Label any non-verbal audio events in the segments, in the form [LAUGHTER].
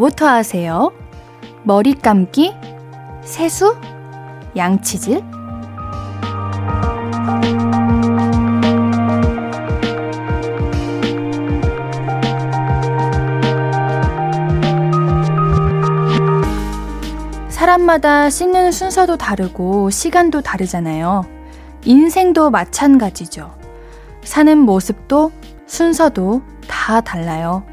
뭐부터 하세요? 머리 감기? 세수? 양치질? 사람마다 씻는 순서도 다르고 시간도 다르잖아요. 인생도 마찬가지죠. 사는 모습도 순서도 다 달라요.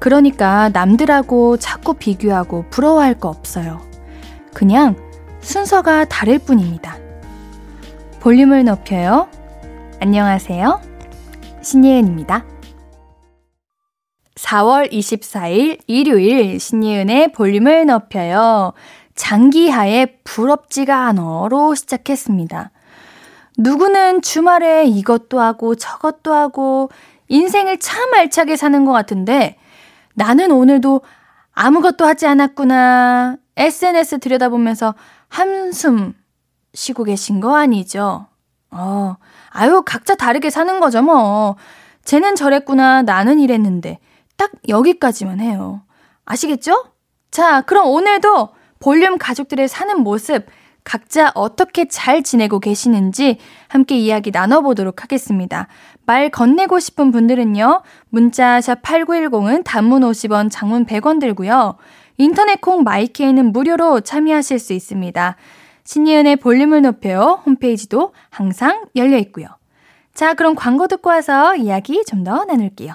그러니까 남들하고 자꾸 비교하고 부러워할 거 없어요. 그냥 순서가 다를 뿐입니다. 볼륨을 높여요. 안녕하세요. 신예은입니다. 4월 24일 일요일 신예은의 볼륨을 높여요. 장기하의 부럽지가 않어로 시작했습니다. 누구는 주말에 이것도 하고 저것도 하고 인생을 참 알차게 사는 것 같은데 나는 오늘도 아무것도 하지 않았구나. SNS 들여다보면서 한숨 쉬고 계신 거 아니죠? 어, 아유, 각자 다르게 사는 거죠, 뭐. 쟤는 저랬구나, 나는 이랬는데. 딱 여기까지만 해요. 아시겠죠? 자, 그럼 오늘도 볼륨 가족들의 사는 모습, 각자 어떻게 잘 지내고 계시는지 함께 이야기 나눠보도록 하겠습니다. 말 건네고 싶은 분들은요, 문자 샵 8910은 단문 50원, 장문 100원 들고요. 인터넷 콩 마이케이는 무료로 참여하실 수 있습니다. 신예은의 볼륨을 높여요. 홈페이지도 항상 열려 있고요. 자, 그럼 광고 듣고 와서 이야기 좀 더 나눌게요.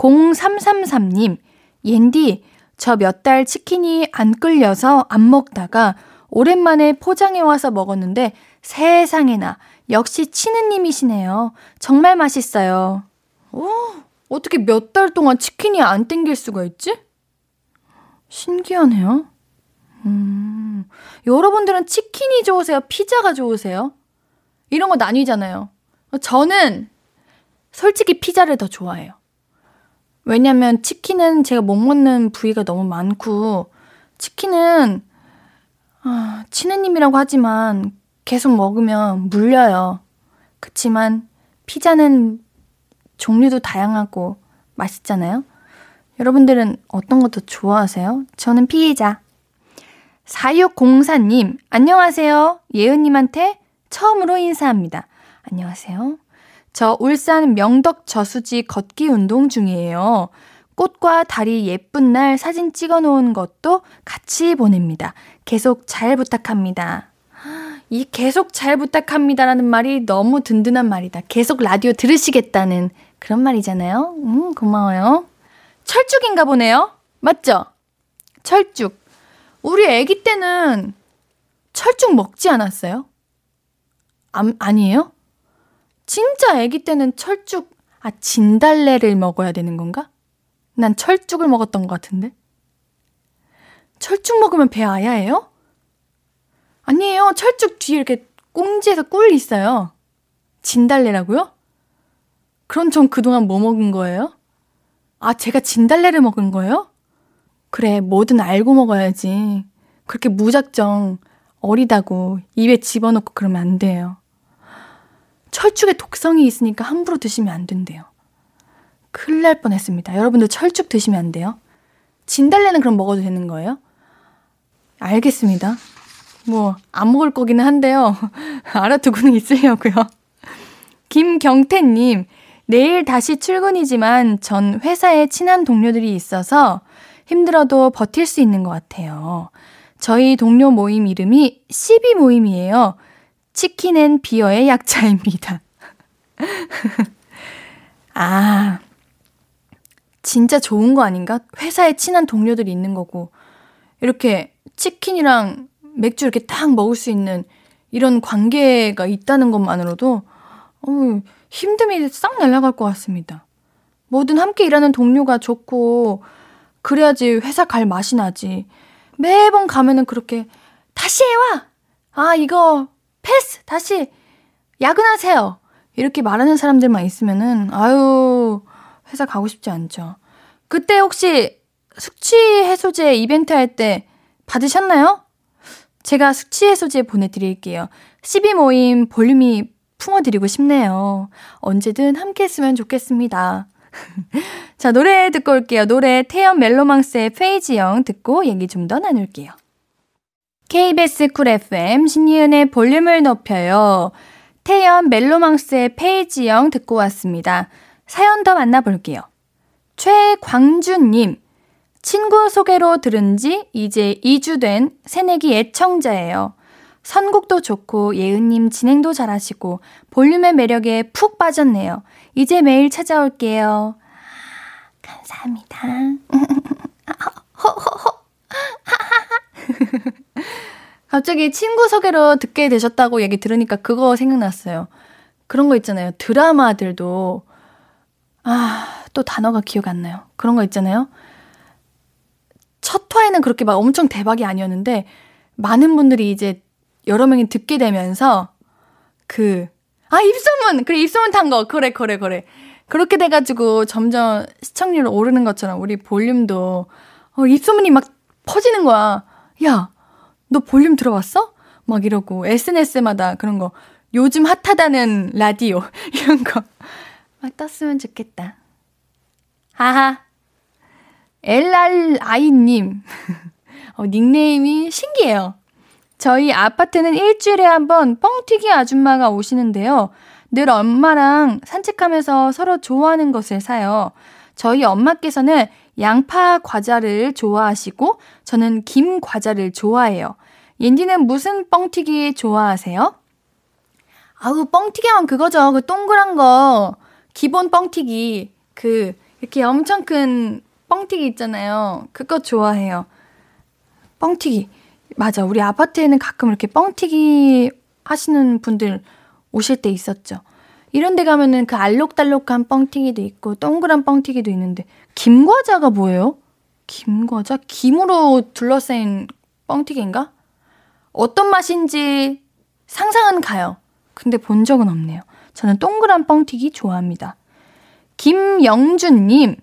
0333님, 옌디, 저 몇 달 치킨이 안 끌려서 안 먹다가 오랜만에 포장해 와서 먹었는데 세상에나 역시 치느님이시네요. 정말 맛있어요. 오, 어떻게 몇 달 동안 치킨이 안 땡길 수가 있지? 신기하네요. 음, 여러분들은 치킨이 좋으세요? 피자가 좋으세요? 이런 거 나뉘잖아요. 저는 솔직히 피자를 더 좋아해요. 왜냐면 치킨은 제가 못 먹는 부위가 너무 많고, 치킨은, 아, 치느님이라고 하지만 계속 먹으면 물려요. 그치만 피자는 종류도 다양하고 맛있잖아요? 여러분들은 어떤 것도 좋아하세요? 저는 피자. 4604님, 안녕하세요. 예은님한테 처음으로 인사합니다. 안녕하세요. 저 울산 명덕 저수지 걷기 운동 중이에요. 꽃과 달이 예쁜 날 사진 찍어 놓은 것도 같이 보냅니다. 계속 잘 부탁합니다. 이 계속 잘 부탁합니다라는 말이 너무 든든한 말이다. 계속 라디오 들으시겠다는 그런 말이잖아요. 음, 고마워요. 철쭉인가 보네요. 맞죠? 철쭉. 우리 아기 때는 철쭉 먹지 않았어요? 아, 아니에요? 진짜 아기 때는 철쭉, 아, 진달래를 먹어야 되는 건가? 난 철쭉을 먹었던 것 같은데. 철쭉 먹으면 배 아야해요? 아니에요. 철쭉 뒤에 이렇게 꽁지에서 꿀 있어요. 진달래라고요? 그럼 전 그동안 뭐 먹은 거예요? 아, 제가 진달래를 먹은 거예요? 그래, 뭐든 알고 먹어야지. 그렇게 무작정 어리다고 입에 집어넣고 그러면 안 돼요. 철쭉에 독성이 있으니까 함부로 드시면 안 된대요. 큰일 날 뻔했습니다. 여러분들 철쭉 드시면 안 돼요. 진달래는 그럼 먹어도 되는 거예요? 알겠습니다. 뭐, 안 먹을 거기는 한데요. [LAUGHS] 알아두고는 있으려고요. 김경태님, 내일 다시 출근이지만 전 회사에 친한 동료들이 있어서 힘들어도 버틸 수 있는 것 같아요. 저희 동료 모임 이름이 12 모임이에요. 치킨앤 비어의 약자입니다. [LAUGHS] 아, 진짜 좋은 거 아닌가? 회사에 친한 동료들이 있는 거고, 이렇게 치킨이랑 맥주 이렇게 딱 먹을 수 있는 이런 관계가 있다는 것만으로도, 어, 힘듦이 싹 날아갈 것 같습니다. 뭐든 함께 일하는 동료가 좋고, 그래야지 회사 갈 맛이 나지. 매번 가면은 그렇게 다시 해와! 아, 이거 패스! 다시 야근하세요! 이렇게 말하는 사람들만 있으면은, 아유, 회사 가고 싶지 않죠. 그때 혹시 숙취 해소제 이벤트 할 때 받으셨나요? 제가 숙취 해소제 보내드릴게요. 12 모임 볼륨이 품어드리고 싶네요. 언제든 함께 했으면 좋겠습니다. [LAUGHS] 자, 노래 듣고 올게요. 노래 태연 멜로망스의 페이지영 듣고 얘기 좀 더 나눌게요. KBS Cool FM 신예은의 볼륨을 높여요. 태연 멜로망스의 페이지영 듣고 왔습니다. 사연 더 만나볼게요. 최광준님, 친구 소개로 들은 지 이제 2주 된 새내기 애청자예요. 선곡도 좋고 예은님 진행도 잘하시고 볼륨의 매력에 푹 빠졌네요. 이제 매일 찾아올게요. 감사합니다. [LAUGHS] [LAUGHS] 갑자기 친구 소개로 듣게 되셨다고 얘기 들으니까 그거 생각났어요. 그런 거 있잖아요. 드라마들도 아, 또 단어가 기억 안 나요. 그런 거 있잖아요. 첫 화에는 그렇게 막 엄청 대박이 아니었는데 많은 분들이 이제 여러 명이 듣게 되면서 그, 아, 입소문! 그래, 입소문 탄 거. 그래, 그래, 그래. 그렇게 돼 가지고 점점 시청률 오르는 것처럼 우리 볼륨도, 어, 입소문이 막 퍼지는 거야. 야, 너 볼륨 들어봤어? 막 이러고, SNS마다 그런 거. 요즘 핫하다는 라디오. [LAUGHS] 이런 거. 막 떴으면 좋겠다. 하하. LRI님. [LAUGHS] 어, 닉네임이 신기해요. 저희 아파트는 일주일에 한 번 뻥튀기 아줌마가 오시는데요. 늘 엄마랑 산책하면서 서로 좋아하는 것을 사요. 저희 엄마께서는 양파 과자를 좋아하시고 저는 김 과자를 좋아해요. 옌디는 무슨 뻥튀기 좋아하세요? 아우 뻥튀기 하면 그거죠. 그 동그란 거 기본 뻥튀기 그 이렇게 엄청 큰 뻥튀기 있잖아요. 그거 좋아해요. 뻥튀기. 맞아. 우리 아파트에는 가끔 이렇게 뻥튀기 하시는 분들 오실 때 있었죠. 이런 데 가면은 그 알록달록한 뻥튀기도 있고 동그란 뻥튀기도 있는데 김과자가 뭐예요? 김과자? 김으로 둘러싸인 뻥튀기인가? 어떤 맛인지 상상은 가요. 근데 본 적은 없네요. 저는 동그란 뻥튀기 좋아합니다. 김영준님,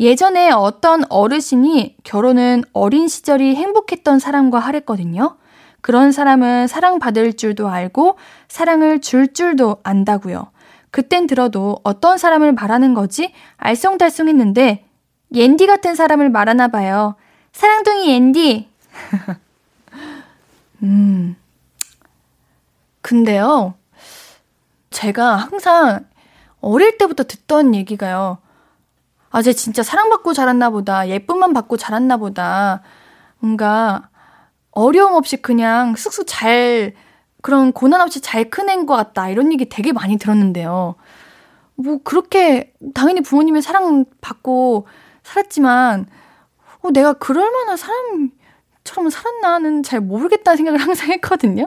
예전에 어떤 어르신이 결혼은 어린 시절이 행복했던 사람과 하랬거든요. 그런 사람은 사랑받을 줄도 알고 사랑을 줄 줄도 안다고요. 그땐 들어도 어떤 사람을 말하는 거지 알쏭달쏭 했는데 옌디 같은 사람을 말하나 봐요. 사랑둥이 옌디. [LAUGHS] 음. 근데요. 제가 항상 어릴 때부터 듣던 얘기가요. 아, 쟤 진짜 사랑받고 자랐나 보다. 예쁨만 받고 자랐나 보다. 뭔가 어려움 없이 그냥 쑥쑥 잘, 그런 고난 없이 잘 크낸 것 같다. 이런 얘기 되게 많이 들었는데요. 뭐, 그렇게, 당연히 부모님의 사랑 받고 살았지만, 어, 내가 그럴 만한 사람처럼 살았나는 잘 모르겠다는 생각을 항상 했거든요.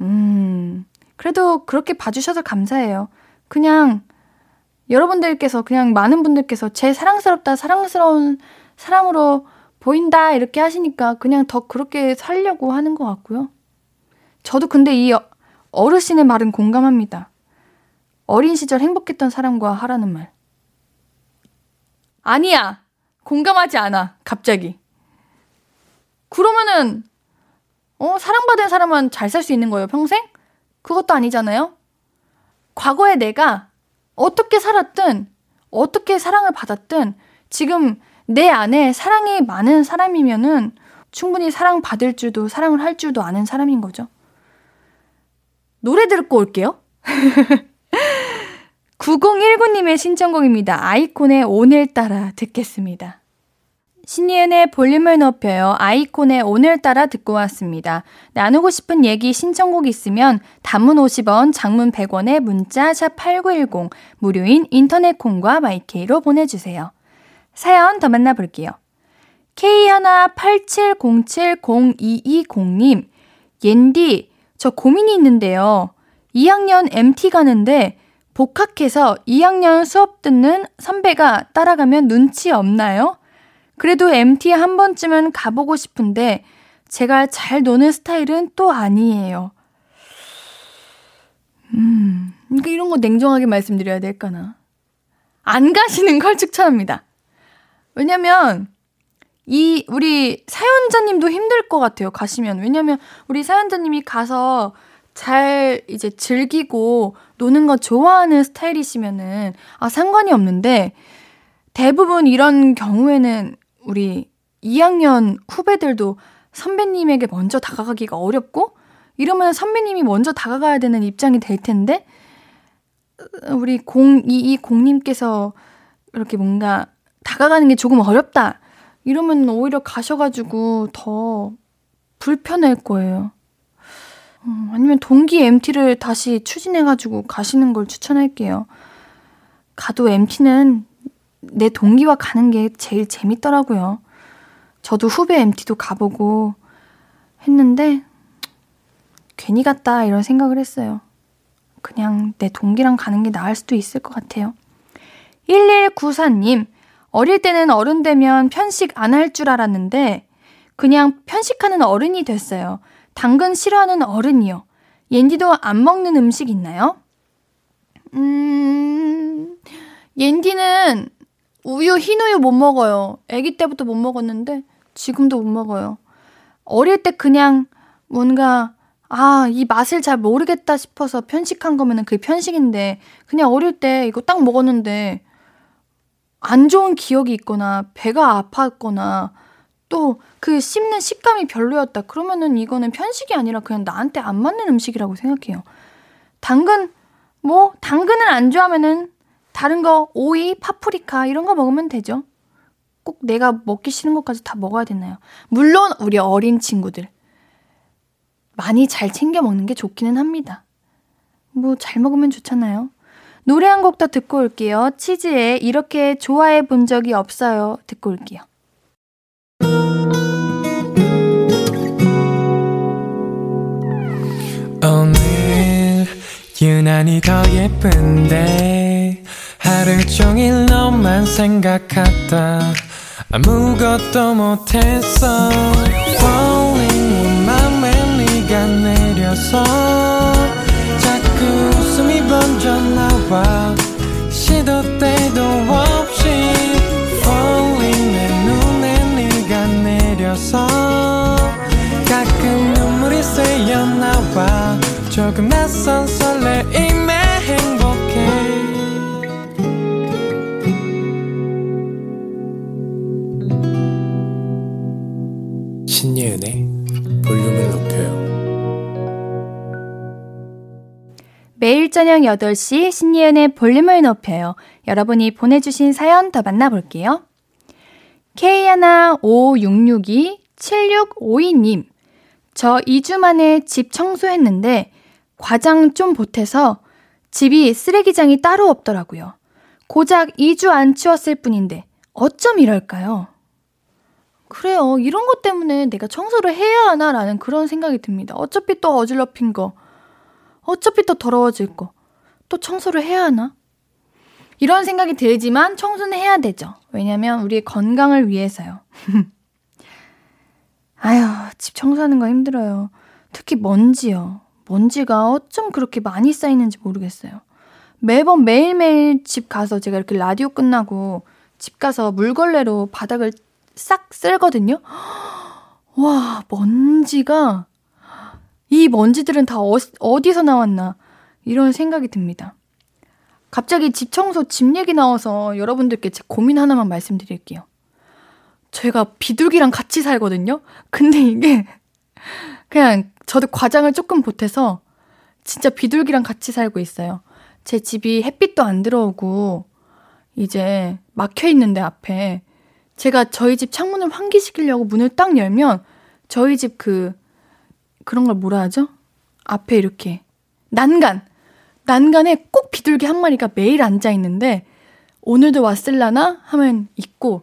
음, 그래도 그렇게 봐주셔서 감사해요. 그냥, 여러분들께서 그냥 많은 분들께서 제 사랑스럽다, 사랑스러운 사람으로 보인다, 이렇게 하시니까 그냥 더 그렇게 살려고 하는 것 같고요. 저도 근데 이 어르신의 말은 공감합니다. 어린 시절 행복했던 사람과 하라는 말. 아니야! 공감하지 않아, 갑자기. 그러면은, 어, 사랑받은 사람은 잘 살 수 있는 거예요, 평생? 그것도 아니잖아요? 과거에 내가 어떻게 살았든, 어떻게 사랑을 받았든, 지금 내 안에 사랑이 많은 사람이면은 충분히 사랑받을 줄도, 사랑을 할 줄도 아는 사람인 거죠. 노래 듣고 올게요. [LAUGHS] 9019님의 신청곡입니다. 아이콘의 오늘따라 듣겠습니다. 신이은의 볼륨을 높여요. 아이콘의 오늘따라 듣고 왔습니다. 나누고 싶은 얘기 신청곡 있으면 단문 50원, 장문 100원에 문자 샵 8910 무료인 인터넷 콩과 마이케이로 보내주세요. 사연 더 만나볼게요. K187070220님 옌디 저 고민이 있는데요. 2학년 MT 가는데 복학해서 2학년 수업 듣는 선배가 따라가면 눈치 없나요? 그래도 MT 한 번쯤은 가보고 싶은데 제가 잘 노는 스타일은 또 아니에요. 음, 그러니까 이런 거 냉정하게 말씀드려야 될까나. 안 가시는 [LAUGHS] 걸 추천합니다. 왜냐면, 이, 우리 사연자님도 힘들 것 같아요, 가시면. 왜냐면, 우리 사연자님이 가서 잘 이제 즐기고 노는 거 좋아하는 스타일이시면은, 아, 상관이 없는데, 대부분 이런 경우에는 우리 2학년 후배들도 선배님에게 먼저 다가가기가 어렵고, 이러면 선배님이 먼저 다가가야 되는 입장이 될 텐데, 우리 0220님께서 이렇게 뭔가 다가가는 게 조금 어렵다. 이러면 오히려 가셔가지고 더 불편할 거예요. 음, 아니면 동기 MT를 다시 추진해가지고 가시는 걸 추천할게요. 가도 MT는 내 동기와 가는 게 제일 재밌더라고요. 저도 후배 MT도 가보고 했는데, 괜히 갔다 이런 생각을 했어요. 그냥 내 동기랑 가는 게 나을 수도 있을 것 같아요. 1194님, 어릴 때는 어른 되면 편식 안 할 줄 알았는데, 그냥 편식하는 어른이 됐어요. 당근 싫어하는 어른이요. 옌디도 안 먹는 음식 있나요? 음, 옌디는 우유, 흰우유 못 먹어요. 아기 때부터 못 먹었는데, 지금도 못 먹어요. 어릴 때 그냥 뭔가 아, 이 맛을 잘 모르겠다 싶어서 편식한 거면은 그게 편식인데, 그냥 어릴 때 이거 딱 먹었는데, 안 좋은 기억이 있거나, 배가 아팠거나, 또 그 씹는 식감이 별로였다. 그러면은 이거는 편식이 아니라 그냥 나한테 안 맞는 음식이라고 생각해요. 당근, 뭐, 당근을 안 좋아하면은 다른 거, 오이, 파프리카, 이런 거 먹으면 되죠. 꼭 내가 먹기 싫은 것까지 다 먹어야 되나요? 물론 우리 어린 친구들. 많이 잘 챙겨 먹는 게 좋기는 합니다. 뭐, 잘 먹으면 좋잖아요. 노래 한 곡 더 듣고 올게요. 치즈에 이렇게 좋아해 본 적이 없어요. 듣고 올게요. 오늘 유난히 더 예쁜데 하루 종일 너만 생각하다 아무것도 못했어 조금 낯선 설레임에 행복해 신예은의 볼륨을 높여요. 매일 저녁 8시 신예은의 볼륨을 높여요. 여러분이 보내주신 사연 더 만나볼게요. K155662652님. 저 2주 만에 집 청소했는데 과장 좀 보태서 집이 쓰레기장이 따로 없더라고요. 고작 2주 안 치웠을 뿐인데 어쩜 이럴까요? 그래요. 이런 것 때문에 내가 청소를 해야 하나라는 그런 생각이 듭니다. 어차피 또 어질러핀 거. 어차피 또 더러워질 거. 또 청소를 해야 하나? 이런 생각이 들지만 청소는 해야 되죠. 왜냐면 우리의 건강을 위해서요. [LAUGHS] 아휴, 집 청소하는 거 힘들어요. 특히 먼지요. 먼지가 어쩜 그렇게 많이 쌓이는지 모르겠어요. 매번 매일매일 집 가서 제가 이렇게 라디오 끝나고 집 가서 물걸레로 바닥을 싹 쓸거든요. [GASPS] 와, 먼지가 이 먼지들은 다 어, 어디서 나왔나 이런 생각이 듭니다. 갑자기 집 청소 집 얘기 나와서 여러분들께 제 고민 하나만 말씀드릴게요. 제가 비둘기랑 같이 살거든요. 근데 이게 [LAUGHS] 그냥 저도 과장을 조금 보태서 진짜 비둘기랑 같이 살고 있어요. 제 집이 햇빛도 안 들어오고 이제 막혀 있는데 앞에 제가 저희 집 창문을 환기시키려고 문을 딱 열면 저희 집 그 그런 걸 뭐라 하죠? 앞에 이렇게 난간 난간에 꼭 비둘기 한 마리가 매일 앉아 있는데 오늘도 왔을라나 하면 있고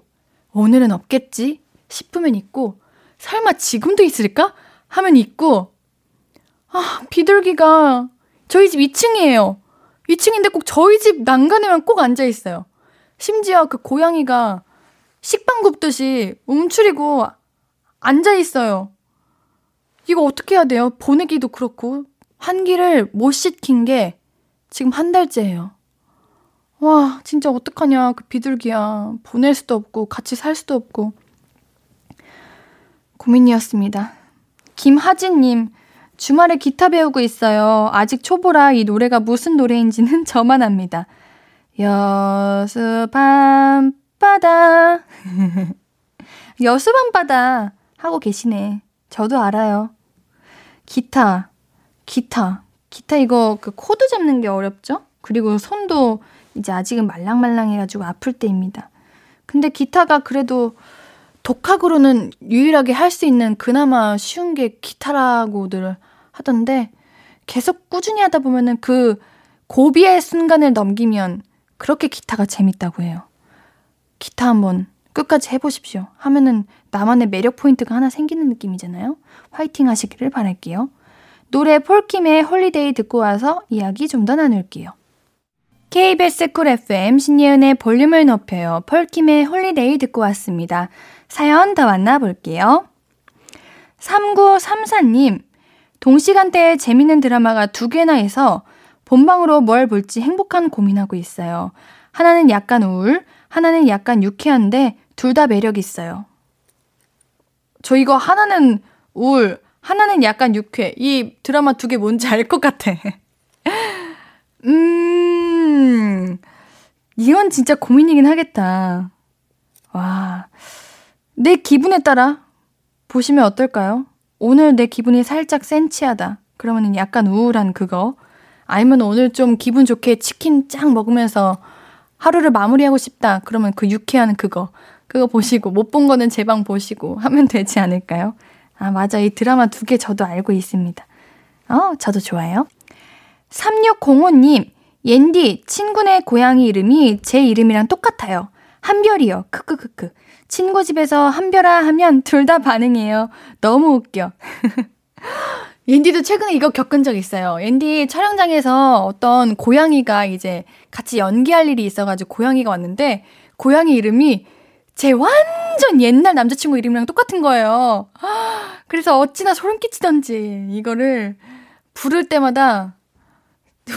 오늘은 없겠지 싶으면 있고 설마 지금도 있을까 하면 있고 아 비둘기가 저희 집 2층이에요 2층인데 꼭 저희 집 난간에만 꼭 앉아 있어요 심지어 그 고양이가 식빵 굽듯이 움츠리고 앉아 있어요. 이거 어떻게 해야 돼요? 보내기도 그렇고. 한기를 못 시킨 게 지금 한 달째예요. 와, 진짜 어떡하냐. 그 비둘기야. 보낼 수도 없고, 같이 살 수도 없고. 고민이었습니다. 김하진님, 주말에 기타 배우고 있어요. 아직 초보라 이 노래가 무슨 노래인지는 [LAUGHS] 저만 압니다. 여수 밤바다. [LAUGHS] 여수 밤바다 하고 계시네. 저도 알아요. 기타, 기타. 기타 이거 그 코드 잡는 게 어렵죠? 그리고 손도 이제 아직은 말랑말랑해가지고 아플 때입니다. 근데 기타가 그래도 독학으로는 유일하게 할 수 있는 그나마 쉬운 게 기타라고들 하던데 계속 꾸준히 하다 보면은 그 고비의 순간을 넘기면 그렇게 기타가 재밌다고 해요. 기타 한번 끝까지 해보십시오. 하면은 나만의 매력 포인트가 하나 생기는 느낌이잖아요. 화이팅 하시기를 바랄게요. 노래 폴킴의 Holiday 듣고 와서 이야기 좀 더 나눌게요. KBS Cool FM 신예은의 볼륨을 높여요. 폴킴의 Holiday 듣고 왔습니다. 사연 더 만나볼게요. 3934님, 동시간대에 재밌는 드라마가 두 개나 해서 본방으로 뭘 볼지 행복한 고민하고 있어요. 하나는 약간 우울, 하나는 약간 유쾌한데 둘 다 매력 있어요. 저 이거 하나는 우울, 하나는 약간 유쾌. 이 드라마 두 개 뭔지 알 것 같아. [LAUGHS] 음, 이건 진짜 고민이긴 하겠다. 와, 내 기분에 따라 보시면 어떨까요? 오늘 내 기분이 살짝 센치하다. 그러면 약간 우울한 그거. 아니면 오늘 좀 기분 좋게 치킨 짱 먹으면서 하루를 마무리하고 싶다. 그러면 그 유쾌한 그거. 그거 보시고, 못 본 거는 제 방 보시고 하면 되지 않을까요? 아, 맞아. 이 드라마 두 개 저도 알고 있습니다. 어, 저도 좋아요. 3605님, 옌디, 친구네 고양이 이름이 제 이름이랑 똑같아요. 한별이요. 크크크크. 친구 집에서 한별아 하면 둘 다 반응해요. 너무 웃겨. [LAUGHS] 옌디도 최근에 이거 겪은 적 있어요. 옌디 촬영장에서 어떤 고양이가 이제 같이 연기할 일이 있어가지고 고양이가 왔는데, 고양이 이름이 제 완전 옛날 남자친구 이름이랑 똑같은 거예요. [GASPS] 그래서 어찌나 소름 끼치던지 이거를 부를 때마다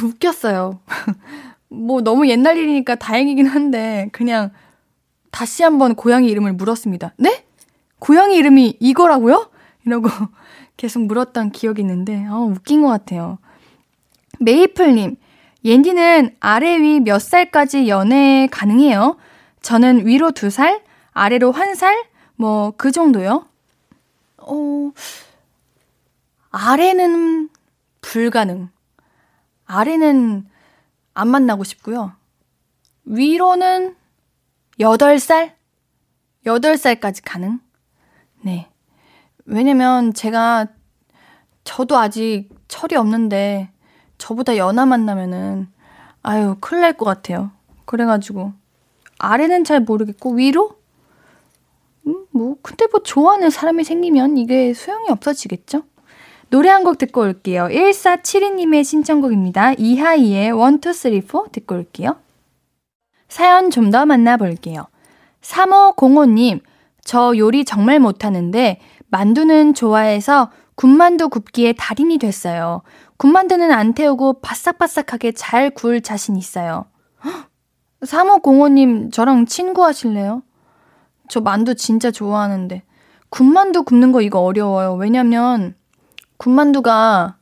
웃겼어요. [LAUGHS] 뭐 너무 옛날 일이니까 다행이긴 한데 그냥 다시 한번 고양이 이름을 물었습니다. 네? 고양이 이름이 이거라고요? 이러고 [LAUGHS] 계속 물었던 기억이 있는데 아 웃긴 것 같아요. 메이플님, 옌디는 아래 위 몇 살까지 연애 가능해요? 저는 위로 두 살, 아래로 한 살? 뭐, 그 정도요? 어, 아래는 불가능. 아래는 안 만나고 싶고요. 위로는 8살? 8살까지 가능? 네. 왜냐면 제가, 저도 아직 철이 없는데, 저보다 연하 만나면은, 아유, 큰일 날 것 같아요. 그래가지고, 아래는 잘 모르겠고, 위로? 음, 뭐, 근데 뭐 좋아하는 사람이 생기면 이게 소용이 없어지겠죠? 노래 한 곡 듣고 올게요. 1472님의 신청곡입니다. 이하이의 1, 2, 3, 4 듣고 올게요. 사연 좀 더 만나볼게요. 3505님, 저 요리 정말 못하는데 만두는 좋아해서 군만두 굽기에 달인이 됐어요. 군만두는 안 태우고 바싹바싹하게 잘 구울 자신 있어요. 3505님, 저랑 친구 하실래요? 저 만두 진짜 좋아하는데. 군만두 굽는 거 이거 어려워요. 왜냐면 군만두가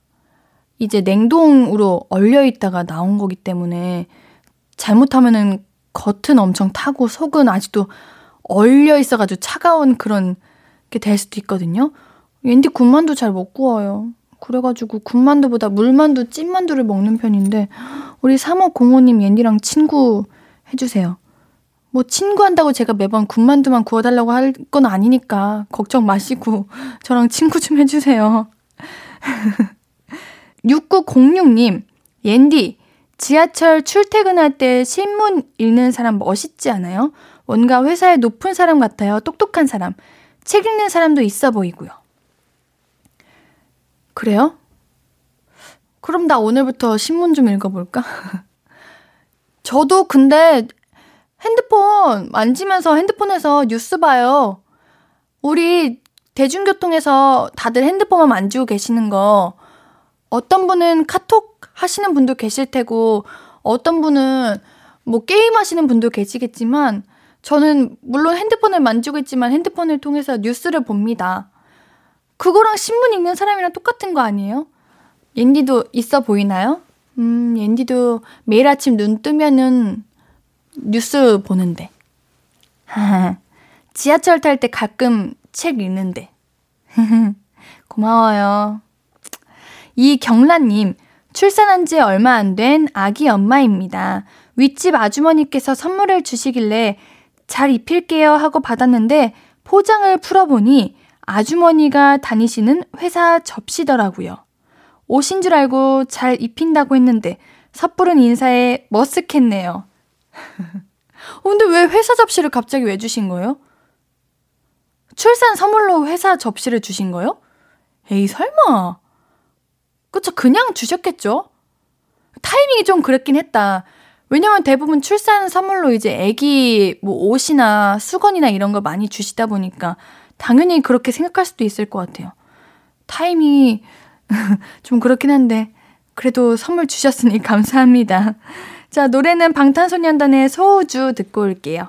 이제 냉동으로 얼려 있다가 나온 거기 때문에 잘못하면은 겉은 엄청 타고 속은 아직도 얼려 있어가지고 차가운 그런 게 될 수도 있거든요. 왠디 군만두 잘 못 구워요. 그래가지고 군만두보다 물만두, 찐만두를 먹는 편인데 우리 3505님 옌디랑 친구 해주세요. 뭐 친구한다고 제가 매번 군만두만 구워달라고 할 건 아니니까 걱정 마시고 저랑 친구 좀 해주세요. [LAUGHS] 6906님, 옌디, 지하철 출퇴근할 때 신문 읽는 사람 멋있지 않아요? 뭔가 회사에 높은 사람 같아요. 똑똑한 사람. 책 읽는 사람도 있어 보이고요. 그래요? 그럼 나 오늘부터 신문 좀 읽어볼까? [LAUGHS] 저도 근데 핸드폰 만지면서 핸드폰에서 뉴스 봐요. 우리 대중교통에서 다들 핸드폰만 만지고 계시는 거 어떤 분은 카톡 하시는 분도 계실 테고 어떤 분은 뭐 게임 하시는 분도 계시겠지만 저는 물론 핸드폰을 만지고 있지만 핸드폰을 통해서 뉴스를 봅니다. 그거랑 신문 읽는 사람이랑 똑같은 거 아니에요? 옌디도 있어 보이나요? 음, 옌디도 매일 아침 눈 뜨면은 뉴스 보는데. [LAUGHS] 지하철 탈 때 가끔 책 읽는데. [LAUGHS] 고마워요. 이경란님, 출산한 지 얼마 안 된 아기 엄마입니다. 윗집 아주머니께서 선물을 주시길래 잘 입힐게요 하고 받았는데 포장을 풀어보니 아주머니가 다니시는 회사 접시더라고요. 옷인 줄 알고 잘 입힌다고 했는데 섣부른 인사에 머쓱했네요. 어, [LAUGHS] 근데 왜 회사 접시를 갑자기 왜 주신 거예요? 출산 선물로 회사 접시를 주신 거예요? 에이, 설마. 그쵸, 그냥 주셨겠죠? 타이밍이 좀 그랬긴 했다. 왜냐면 대부분 출산 선물로 이제 애기 뭐 옷이나 수건이나 이런 거 많이 주시다 보니까 당연히 그렇게 생각할 수도 있을 것 같아요. 타이밍이 [LAUGHS] 좀 그렇긴 한데 그래도 선물 주셨으니 [LAUGHS] 감사합니다. 자, 노래는 방탄소년단의 소우주 듣고 올게요.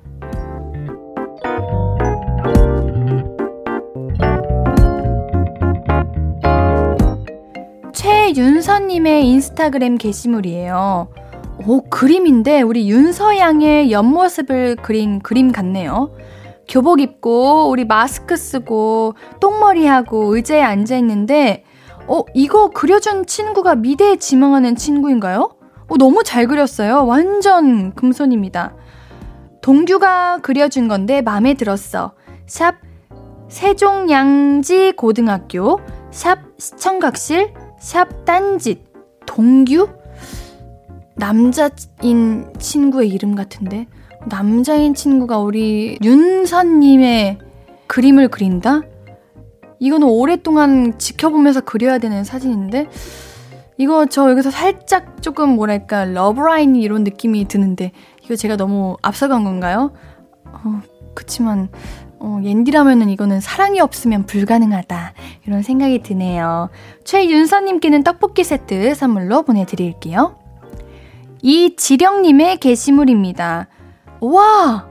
최윤서님의 인스타그램 게시물이에요. 오, 그림인데 우리 윤서양의 옆모습을 그린 그림 같네요. 교복 입고 우리 마스크 쓰고 똥머리 하고 의자에 앉아 있는데 어 이거 그려준 친구가 미대에 지망하는 친구인가요? 어 너무 잘 그렸어요. 완전 금손입니다. 동규가 그려준 건데 마음에 들었어. 샵 세종양지 고등학교 샵 시청각실 샵 딴짓 동규 남자인 친구의 이름 같은데 남자인 친구가 우리 윤선님의 그림을 그린다? 이거는 오랫동안 지켜보면서 그려야 되는 사진인데, 이거 저 여기서 살짝 조금 뭐랄까, 러브라인 이런 느낌이 드는데, 이거 제가 너무 앞서간 건가요? 어, 그치만, 어, 옌디라면은 이거는 사랑이 없으면 불가능하다. 이런 생각이 드네요. 최윤서님께는 떡볶이 세트 선물로 보내드릴게요. 이지령님의 게시물입니다. 와!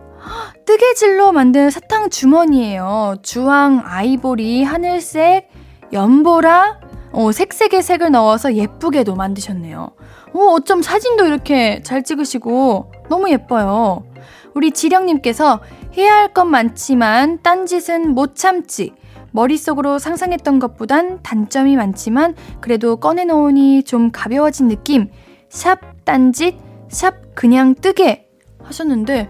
뜨개질로 만든 사탕 주머니예요. 주황, 아이보리, 하늘색, 연보라, 어, 색색의 색을 넣어서 예쁘게도 만드셨네요. 어, 어쩜 사진도 이렇게 잘 찍으시고 너무 예뻐요. 우리 지령님께서 해야 할것 많지만 딴짓은 못 참지. 머릿속으로 상상했던 것보단 단점이 많지만 그래도 꺼내놓으니 좀 가벼워진 느낌. 샵 딴짓, 샵 그냥 뜨개 하셨는데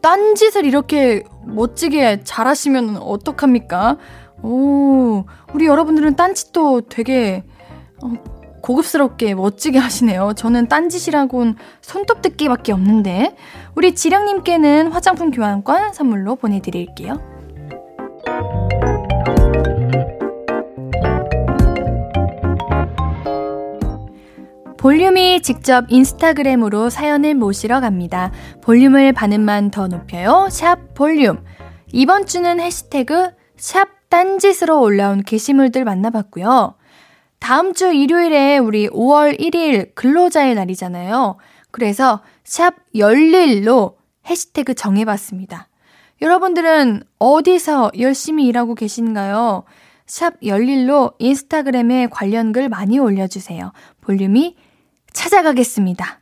딴짓을 이렇게 멋지게 잘하시면 어떡합니까? 오, 우리 여러분들은 딴짓도 되게 어, 고급스럽게 멋지게 하시네요. 저는 딴짓이라곤 손톱 뜯기밖에 없는데 우리 지령님께는 화장품 교환권 선물로 보내드릴게요. 볼륨이 직접 인스타그램으로 사연을 모시러 갑니다. 볼륨을 반음만 더 높여요. 샵 볼륨. 이번 주는 해시태그 샵 딴짓으로 올라온 게시물들 만나봤고요. 다음 주 일요일에 우리 5월 1일 근로자의 날이잖아요. 그래서 샵 열일로 해시태그 정해봤습니다. 여러분들은 어디서 열심히 일하고 계신가요? 샵 열일로 인스타그램에 관련 글 많이 올려주세요. 볼륨이 찾아가겠습니다.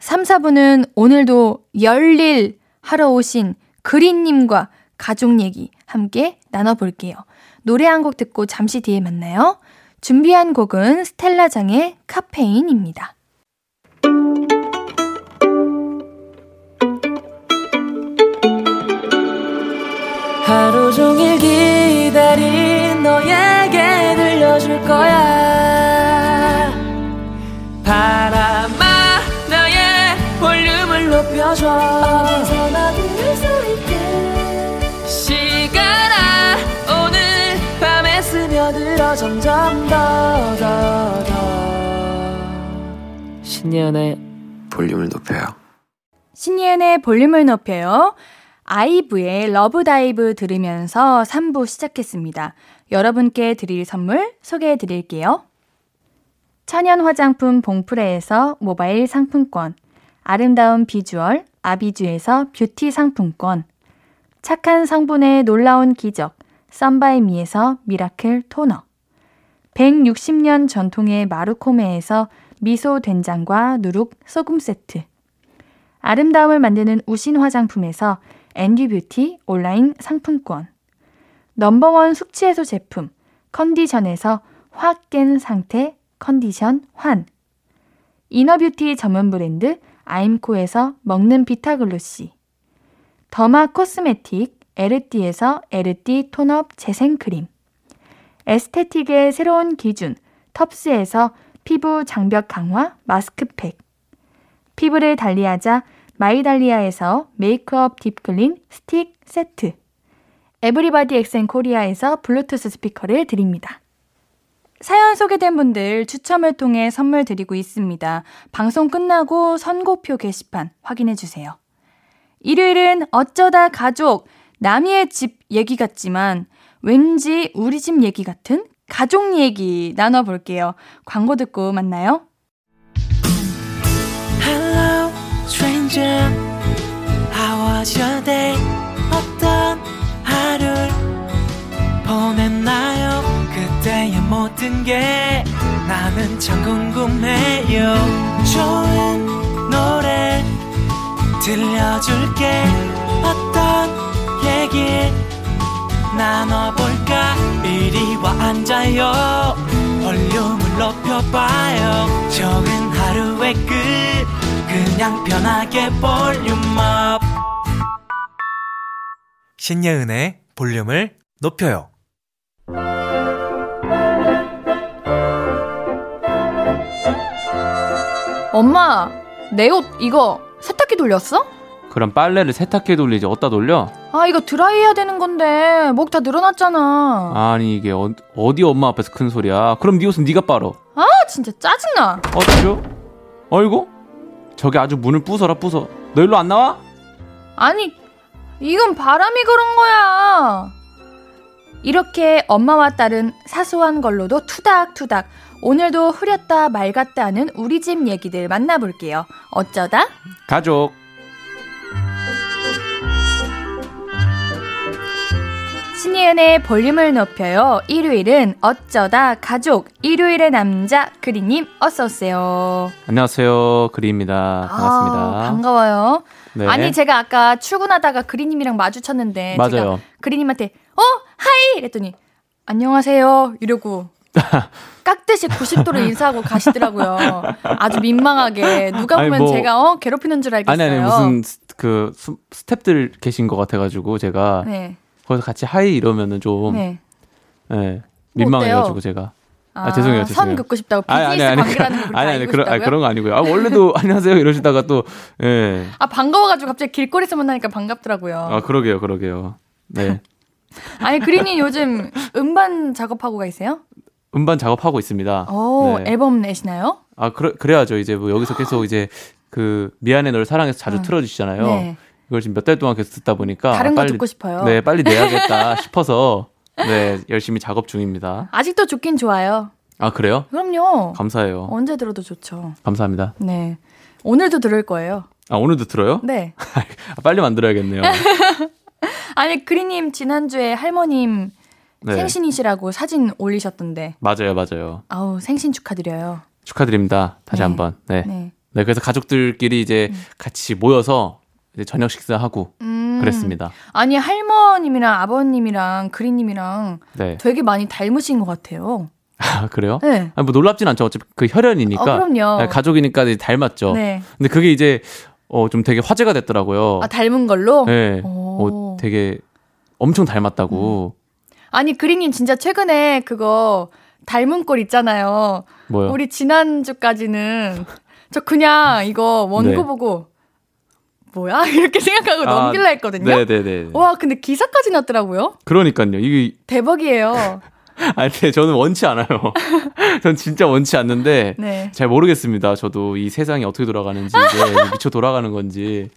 3, 4부는 오늘도 열일 하러 오신 그린님과 가족 얘기 함께 나눠볼게요. 노래 한 곡 듣고 잠시 뒤에 만나요. 준비한 곡은 스텔라장의 카페인입니다. 하루 종일 기다린 너에게 들려줄 거야 바람아 나의 볼륨을 높여줘 들어 점점 더 더 더 신예은의 볼륨을 높여요 신예은의 볼륨을 높여요. 아이브의 Love Dive 들으면서 3부 시작했습니다. 여러분께 드릴 선물 소개해 드릴게요. 천연 화장품 봉프레에서 모바일 상품권, 아름다운 비주얼 아비주에서 뷰티 상품권, 착한 성분의 놀라운 기적 썬바이미에서 miracle 토너, 160년 전통의 마루코메에서 미소 된장과 누룩 소금 세트, 아름다움을 만드는 우신 화장품에서 앤디 뷰티 온라인 상품권. 넘버원 숙취해소 제품 컨디션에서 확 깬 상태 컨디션 환. inner beauty 전문 브랜드 아임코에서 먹는 비타글로시. derma cosmetic 에르띠에서 에르띠 tone-up 재생크림 aesthetic의 새로운 기준 텁스에서 피부 장벽 강화 마스크팩 피부를 달리하자 마이달리아에서 메이크업 deep clean 스틱 세트 에브리바디 엑센 코리아에서 블루투스 스피커를 드립니다. 사연 소개된 분들 추첨을 통해 선물 드리고 있습니다. 방송 끝나고 선곡표 게시판 확인해 주세요. 일요일은 어쩌다 가족, 남이의 집 얘기 같지만 왠지 우리 집 얘기 같은 가족 얘기 나눠볼게요. 광고 듣고 만나요. Hello, stranger. How was your day? 어떤 하루를 보냈나요? 그때의 모든 게 나는 참 궁금해요. 좋은 노래 들려줄게. 어떤 얘기 나눠볼까? 이리 와 앉아요. 볼륨을 높여봐요. 적은 하루의 끝. 그냥 편하게 볼륨업 신예은의 볼륨을 높여요 엄마, 내 옷 이거 세탁기 돌렸어? 그럼 빨래를 세탁기에 돌리지 어디다 돌려? 아, 이거 드라이 해야 되는 건데 목 다 늘어났잖아. 아니 이게 어, 디 엄마 앞에서 큰 소리야 그럼 네 옷은 네가 빨어 아, 진짜 짜증나. 어쩌죠? 어이구 저기 아주 문을 부숴라 부숴 너 일로 안 나와? 아니, 이건 바람이 그런 거야. 이렇게 엄마와 딸은 사소한 걸로도 투닥투닥 오늘도 흐렸다 맑았다 하는 우리 집 얘기들 만나볼게요. 어쩌다 가족 신예은의 볼륨을 높여요. 일요일은 어쩌다 가족 일요일의 남자 그리님 어서 오세요. 안녕하세요 그리입니다 반갑습니다 아, 반가워요. 네. 아니 제가 아까 출근하다가 그리님이랑 마주쳤는데 맞아요 그리님한테 어 hi 이랬더니 안녕하세요 이러고 [LAUGHS] 깍듯이 90도로 인사하고 가시더라고요. 아주 민망하게 누가 보면 뭐- 제가 어 괴롭히는 줄 알겠어요. 아니 아니 무슨 스- 그 스- 스탭들 계신 것 같아가지고 제가 네. 거기서 같이 hi 이러면은 좀 네. 예, 민망해가지고? 제가 아, 죄송해요, 선 죄송해요. 긋고 싶다고 비즈니스 아니 아니 관계라는 걸 아니 다 아니 그런 아니? 그런 거 아니고요. 아 원래도 [LAUGHS] 안녕하세요 이러시다가 또 예. 아 반가워가지고 갑자기 길거리에서 만나니까 반갑더라고요. 아 그러게요 그러게요. 네. [LAUGHS] 아니 그린이 요즘 음반 작업하고 계세요? 음반 작업하고 있습니다. 오 네. 앨범 내시나요? 아 그래 그래야죠 이제 뭐 여기서 계속 이제 그 미안해 널 사랑해서 자주 어. 틀어주시잖아요. 네. 이걸 지금 몇 달 동안 계속 듣다 보니까 다른 거 빨리, 듣고 싶어요. 네 빨리 내야겠다 [LAUGHS] 싶어서 네 열심히 작업 중입니다. 아직도 좋긴 좋아요. 아 그래요? 그럼요. 감사해요. 언제 들어도 좋죠. 감사합니다. 네. 오늘도 들을 거예요. 아 오늘도 들어요? 네. 아, [LAUGHS] 빨리 만들어야겠네요. [LAUGHS] 아니 그린님 지난주에 할머님 네. 생신이시라고 사진 올리셨던데 맞아요 맞아요. 아우 생신 축하드려요. 축하드립니다. 다시 네. 한 번. 네. 네. 네, 그래서 가족들끼리 이제 같이 모여서 저녁 식사하고 음. 그랬습니다. 아니 할머님이랑 아버님이랑 그리님이랑 네. 되게 많이 닮으신 것 같아요. 아, 그래요? 네. 아니, 뭐 놀랍진 않죠. 어차피 그 혈연이니까. 어, 그럼요. 네, 가족이니까 닮았죠. 네. 근데 그게 이제 어, 좀 되게 화제가 됐더라고요. 아 닮은 걸로? 네. 오. 어, 되게 엄청 닮았다고. 아니 그리님 진짜 최근에 그거 닮은 꼴 있잖아요. 뭐요? 우리 지난주까지는 저 그냥 이거 원고 네. 보고 뭐야 [LAUGHS] 이렇게 생각하고 아, 넘길라 했거든요. 네네네. 와 근데 기사까지 났더라고요. 그러니까요. 이게 대박이에요. [LAUGHS] 아니 근데 저는 원치 않아요. [LAUGHS] 전 진짜 원치 않는데 네. 잘 모르겠습니다. 저도 이 세상이 어떻게 돌아가는지 이제 미쳐 돌아가는 건지.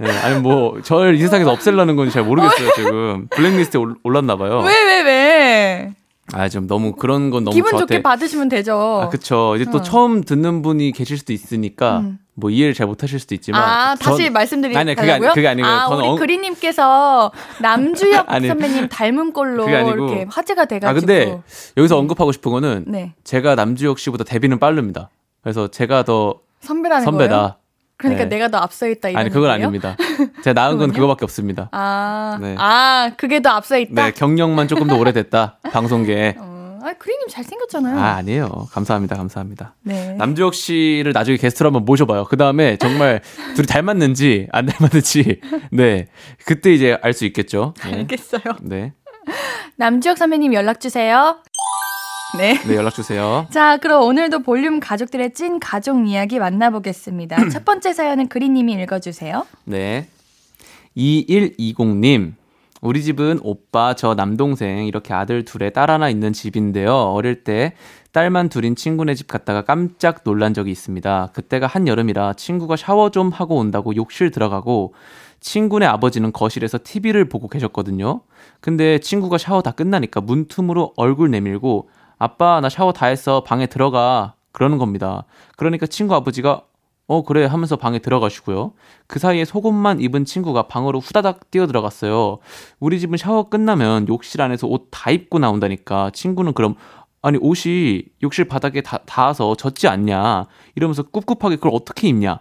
네, 아니 뭐 저를 이 세상에서 없애려는 건지 잘 모르겠어요 지금 블랙리스트에 올- 올랐나 봐요. 왜 왜 왜? 아 좀 너무 그런 건 너무 기분 저한테 좋게 받으시면 되죠. 아 그쵸 이제 또 어. 처음 듣는 분이 계실 수도 있으니까 음. 뭐 이해를 잘 못하실 수도 있지만 아, 다시 전- 말씀드리자고요? 아니, 그게 아니- 그게 아니고요. 아, 우리 엉- 그리님께서 남주혁 [LAUGHS] 선배님 닮은 아니고. 이렇게 화제가 돼가지고. 아 근데 여기서 언급하고 싶은 거는 네. 제가 남주혁 씨보다 데뷔는 빠릅니다. 그래서 제가 더 선배라는 선배다. 거예요? 그러니까 네. 내가 더 앞서 있다 이런 아니 그건 얘기예요? 아닙니다. 제가 나은 건? 그거밖에 없습니다. 아, 네. 아, 그게 더 앞서 있다? 네 경력만 조금 더 오래됐다 [LAUGHS] 방송계에. 어, 아, 그리님 잘생겼잖아요. 아 아니에요. 감사합니다. 감사합니다. 네. 남주혁 씨를 나중에 게스트로 한번 모셔봐요. 그 다음에 정말 둘이 닮았는지 안 닮았는지 네 그때 이제 알 수 있겠죠. 네. 알겠어요. 네. 남주혁 선배님 연락 주세요. 네. 네 연락 주세요. 자, 그럼 오늘도 볼륨 가족들의 찐 가족 이야기 만나보겠습니다. 첫 번째 사연은 그리님이 읽어주세요. 네. 2120님. 우리 집은 오빠, 저 남동생, 이렇게 아들 둘에 딸 하나 있는 집인데요. 어릴 때 딸만 둘인 친구네 집 갔다가 깜짝 놀란 적이 있습니다. 그때가 한여름이라 친구가 샤워 좀 하고 온다고 욕실 들어가고 친구네 아버지는 거실에서 TV를 보고 계셨거든요. 근데 친구가 샤워 다 끝나니까 문틈으로 얼굴 내밀고 아빠, 나 샤워 다 했어. 방에 들어가. 그러는 겁니다. 그러니까 친구 아버지가 어, 그래 하면서 방에 들어가시고요. 그 사이에 속옷만 입은 친구가 방으로 후다닥 뛰어 들어갔어요. 우리 집은 샤워 끝나면 욕실 안에서 옷 다 입고 나온다니까. 친구는 그럼 아니 옷이 욕실 바닥에 다, 닿아서 젖지 않냐 이러면서 꿉꿉하게 그걸 어떻게 입냐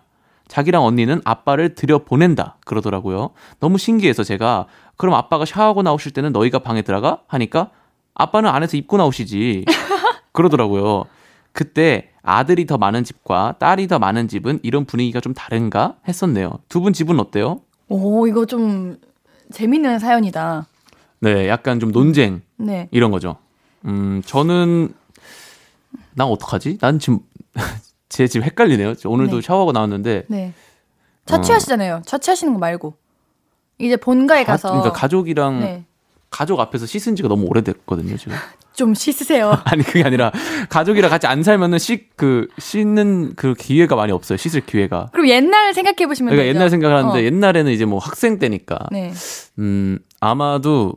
자기랑 언니는 아빠를 들여 보낸다 그러더라고요 너무 신기해서 제가 그럼 아빠가 샤워하고 나오실 때는 너희가 방에 들어가 하니까 아빠는 안에서 입고 나오시지 [LAUGHS] 그러더라고요 그때 아들이 더 많은 집과 딸이 더 많은 집은 이런 분위기가 좀 다른가 했었네요 두 분 집은 어때요? 오, 이거 좀 재밌는 사연이다. 네 약간 좀 논쟁 네. 이런 거죠. 음, 저는 나 어떡하지? 난 지금 [LAUGHS] 제 집 헷갈리네요. 저 오늘도 네. 샤워하고 나왔는데 네. 자취하시잖아요. 자취하시는 거 말고. 이제 본가에 가, 가서. 그러니까 가족이랑 네. 가족 앞에서 씻은 지가 너무 오래됐거든요, 지금. [LAUGHS] 좀 씻으세요. [LAUGHS] 아니 그게 아니라 가족이랑 같이 안 살면은 씻 그 씻는 그 기회가 많이 없어요. 씻을 기회가. 그럼 옛날 생각해 보시면 그러니까 되죠. 옛날 생각하는데 어. 옛날에는 이제 뭐 학생 때니까 네. 음 아마도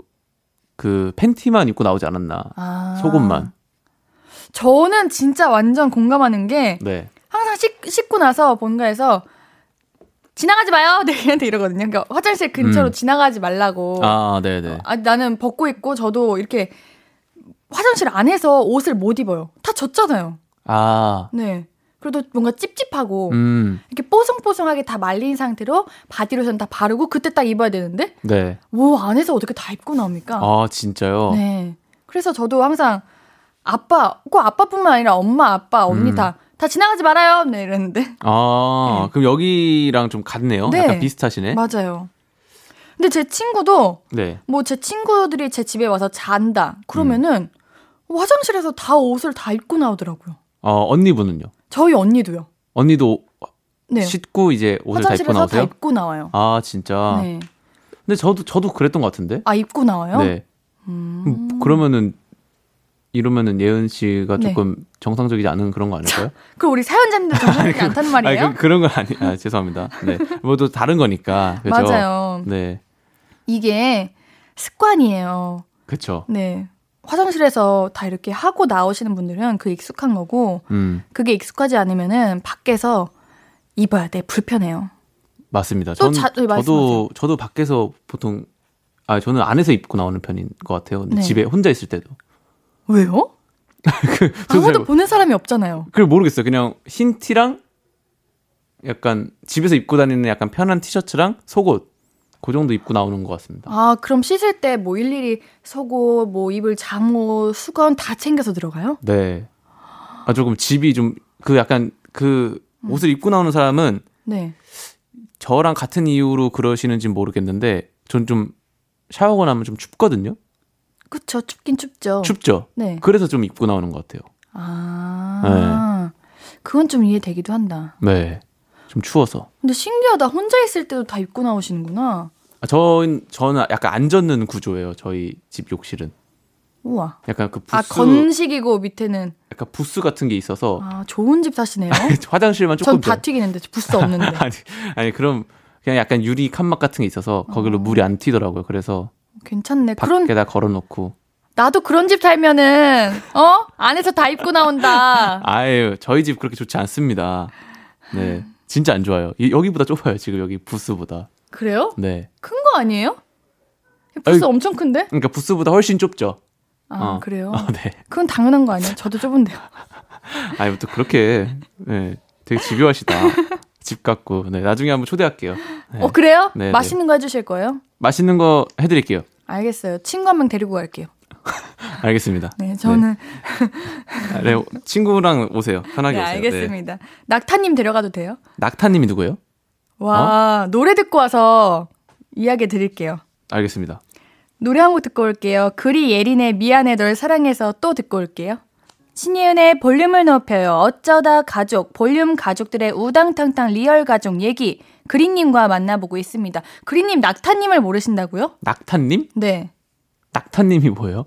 그 팬티만 입고 나오지 않았나 아. 속옷만 저는 진짜 완전 공감하는 게 네 항상 씻, 씻고 나서 본가에서 지나가지 마요. [LAUGHS] 네, 걔한테 이러거든요. 그러니까 화장실 근처로 음. 지나가지 말라고. 아, 네 네. 아, 나는 벗고 있고 저도 이렇게 화장실 안에서 옷을 못 입어요. 다 젖잖아요. 아, 네. 그래도 뭔가 찝찝하고 음, 이렇게 뽀송뽀송하게 다 말린 상태로 바디로션 다 바르고 그때 딱 입어야 되는데 네. 뭐 안에서 어떻게 다 입고 나옵니까? 아, 진짜요? 네. 그래서 저도 항상 아빠, 꼭 아빠뿐만 아니라 엄마, 아빠, 언니 음. 다, 다 지나가지 말아요. 네, 이랬는데. 아, 그럼 여기랑 좀 같네요. 네. 약간 비슷하시네. 맞아요. 근데 제 친구도 네. 뭐 제 친구들이 제 집에 와서 잔다. 그러면은 화장실에서 다 옷을 다 입고 나오더라고요. 어, 언니분은요? 저희 언니도요. 언니도 네. 씻고 이제 옷을 다 입고 화장실에서 다 나오세요? 입고 나와요. 아, 진짜. 네. 근데 저도 저도 그랬던 것 같은데. 아, 입고 나와요? 네. 음. 음, 그러면은 이러면은 예은 씨가 네. 조금 정상적이지 않은 그런 거 아닐까요? 그럼 우리 사연자님들 [LAUGHS] 정상적이지 않다는 말이에요? 아니, 그, 그런 건 아니. 아, 죄송합니다. 네. 뭐 또 다른 거니까. 그죠? 맞아요. 네. 이게 습관이에요. 그렇죠. 네. 화장실에서 다 이렇게 하고 나오시는 분들은 그 익숙한 거고, 음. 그게 익숙하지 않으면은 밖에서 입어야 돼. 불편해요. 맞습니다. 또 전, 자- 네. 저도 저도 밖에서 보통 아 저는 안에서 입고 나오는 편인 것 같아요. 네. 집에 혼자 있을 때도. 왜요? [LAUGHS] 잘 아무도 보는 사람이 없잖아요. 그걸 모르겠어요. 그냥 흰 티랑 약간 집에서 입고 다니는 약간 편한 티셔츠랑 속옷 그 정도 입고 나오는 것 같습니다. 아, 그럼 씻을 때 뭐 일일이 속옷, 뭐 입을 잠옷, 수건 다 챙겨서 들어가요? 네. 아 조금 집이 좀 그 약간 그 음. 옷을 입고 나오는 사람은 네. 저랑 같은 이유로 그러시는지 모르겠는데 전 좀 샤워하고 나면 좀 춥거든요. 그쵸. 춥긴 춥죠. 춥죠. 네. 그래서 좀 입고 나오는 것 같아요. 아. 그건 좀 이해되기도 한다. 네. 좀 추워서. 근데 신기하다. 혼자 있을 때도 다 입고 나오시는구나. 아, 전 저는 약간 안 젖는 구조예요. 저희 집 욕실은. 우와. 약간 그 부스 아, 건식이고 밑에는. 약간 부스 같은 게 있어서 아, 좋은 집 사시네요. [LAUGHS] 화장실만 조금 전다 더- 튀기는데 부스 없는데. [LAUGHS] 아니 아니 그럼 그냥 약간 유리 칸막 같은 게 있어서 거기로 물이 안 튀더라고요. 그래서 괜찮네. 그런 밖에다 걸어놓고 나도 그런 집 살면은 어 안에서 다 입고 나온다. [LAUGHS] 아유 저희 집 그렇게 좋지 않습니다. 네 진짜 안 좋아요. 이- 여기보다 좁아요 지금 여기 부스보다. 그래요? 네 큰 거 아니에요? 부스 아유, 엄청 큰데? 그러니까 부스보다 훨씬 좁죠. 아 어. 그래요? 어, 네. 그건 당연한 거 아니에요? 저도 좁은데요. [LAUGHS] 아니 또 그렇게 네 되게 집요하시다. [LAUGHS] 집 갖고 네 나중에 한번 초대할게요. [GASPS] 네. 어 그래요? 네, 네. 맛있는 거 해주실 거예요? 맛있는 거 해드릴게요. 알겠어요. 친구 한 명 데리고 갈게요. [LAUGHS] 알겠습니다. 네, 저는 네, 네, 친구랑 오세요. 편하게 네, 오세요. 알겠습니다. 낙타님 데려가도 돼요? 낙타님이 누구예요? 와 노래 듣고 와서 이야기 드릴게요. 알겠습니다. 노래 한 곡 듣고 올게요. 그리 예린의 미안해 널 사랑해서 또 듣고 올게요. 신예은의 볼륨을 높여요. 어쩌다 가족, 볼륨 가족들의 우당탕탕 real 가족 얘기. 그린님과 만나보고 있습니다. 그린님 낙타님을 모르신다고요? 낙타님? 네. 낙타님이 뭐예요?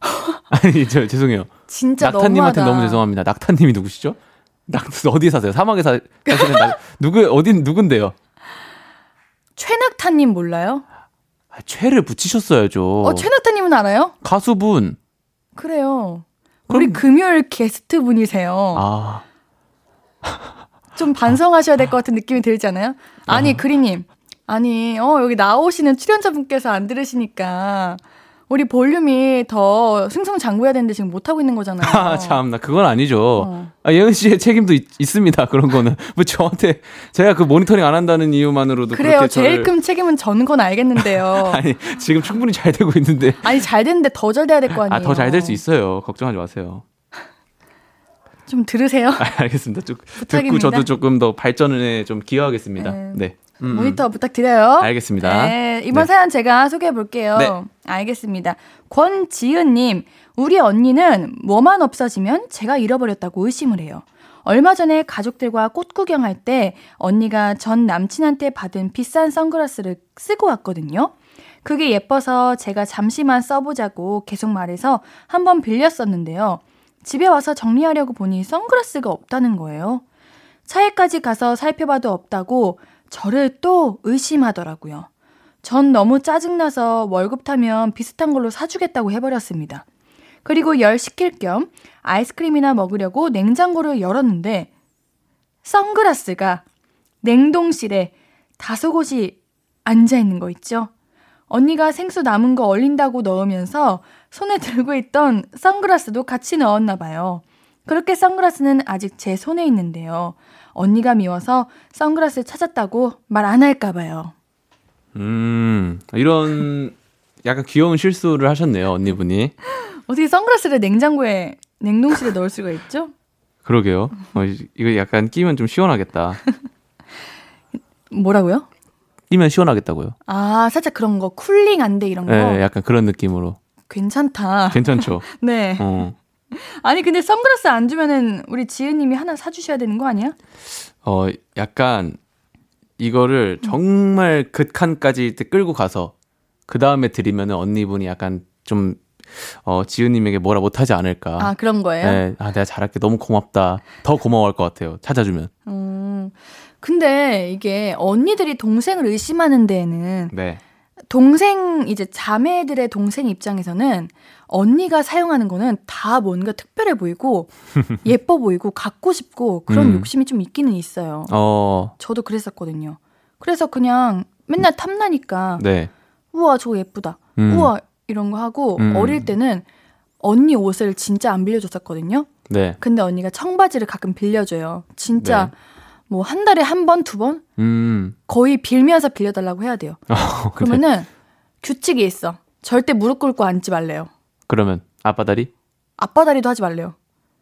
[LAUGHS] 아니 저 죄송해요. 진짜 낙타님한테 너무하다. 너무 죄송합니다. 낙타님이 누구시죠? 낙 어디에 사세요? 사막에 사 사시는 낙 누구 어딘 누군데요? 최낙타님 몰라요? 아, 최를 붙이셨어야죠. 어, 최낙타님은 알아요? 가수분. 그래요. 우리 금요일 게스트 분이세요. 아 좀 반성하셔야 될 것 같은 느낌이 들잖아요. 아니 그리님, 아니 어 여기 나오시는 출연자분께서 안 들으시니까 우리 볼륨이 더 승승장구해야 되는데 지금 못 하고 있는 거잖아요. 아, 참나 그건 아니죠. 어. 아, 예은 씨의 책임도 있, 습니다 그런 거는 [LAUGHS] 뭐 저한테 제가 그 모니터링 안 한다는 이유만으로도 그래요. 제일 큰 책임은 전건 알겠는데요. [LAUGHS] 아니 지금 충분히 잘 되고 있는데 아니 잘 됐는데 더 잘 돼야 될 거 아니에요. 아 더 잘 될 수 있어요. 걱정하지 마세요. 좀 들으세요. 아, 알겠습니다. 쭉 듣고 부탁입니다. 저도 조금 더 발전에 좀 기여하겠습니다. 네. 네. 음, 음. 모니터 부탁드려요. 알겠습니다. 네, 이번 네. 사연 제가 소개해 볼게요. 네. 알겠습니다. 권지은님, 우리 언니는 뭐만 없어지면 제가 잃어버렸다고 의심을 해요. 얼마 전에 가족들과 꽃 구경할 때 언니가 전 남친한테 받은 비싼 선글라스를 쓰고 왔거든요. 그게 예뻐서 제가 잠시만 써보자고 계속 말해서 한번 빌렸었는데요. 집에 와서 정리하려고 보니 선글라스가 없다는 거예요. 차에까지 가서 살펴봐도 없다고 저를 또 의심하더라고요. 전 너무 짜증나서 월급 타면 비슷한 걸로 사주겠다고 해버렸습니다. 그리고 열 식힐 겸 아이스크림이나 먹으려고 냉장고를 열었는데 선글라스가 냉동실에 다섯 곳이 앉아 있는 거 있죠? 언니가 생수 남은 거 얼린다고 넣으면서 손에 들고 있던 선글라스도 같이 넣었나 봐요. 그렇게 선글라스는 아직 제 손에 있는데요. 언니가 미워서 선글라스 찾았다고 말 안 할까 봐요. 음, 이런 약간 귀여운 실수를 하셨네요, 언니분이. 어떻게 선글라스를 냉장고에 냉동실에 넣을 수가 있죠? 그러게요. 어, 이- 이거 약간 끼면 좀 시원하겠다. 뭐라고요? 끼면 시원하겠다고요. 아, 살짝 그런 거 쿨링 안돼 이런 거. 네, 약간 그런 느낌으로. 괜찮다. 괜찮죠? [LAUGHS] 네. 어. [LAUGHS] 아니 근데 선글라스 안 주면은 우리 지은님이 하나 사주셔야 되는 거 아니야? 어, 약간 이거를 정말 극한까지 끌고 가서 그 다음에 드리면은 언니분이 약간 좀 어, 지은님에게 뭐라 못하지 않을까. 아 그런 거예요? 네, 아, 내가 잘할게. 너무 고맙다. 더 고마워할 것 같아요. 찾아주면. 음. 근데 이게 언니들이 동생을 의심하는 데에는 네. 동생 이제 자매들의 동생 입장에서는 언니가 사용하는 거는 다 뭔가 특별해 보이고 [LAUGHS] 예뻐 보이고 갖고 싶고 그런 음. 욕심이 좀 있기는 있어요. 어, 저도 그랬었거든요. 그래서 그냥 맨날 탐나니까 네. 우와 저거 예쁘다. 음. 우와 이런 거 하고 음. 어릴 때는 언니 옷을 진짜 안 빌려줬었거든요. 네. 근데 언니가 청바지를 가끔 빌려줘요. 진짜 네. 뭐한 달에 한 번, 두 번? 음. 거의 빌면서 빌려달라고 해야 돼요. [LAUGHS] 어, 그러면은 규칙이 있어. 절대 무릎 꿇고 앉지 말래요. 그러면 아빠 다리 아빠 다리도 하지 말래요.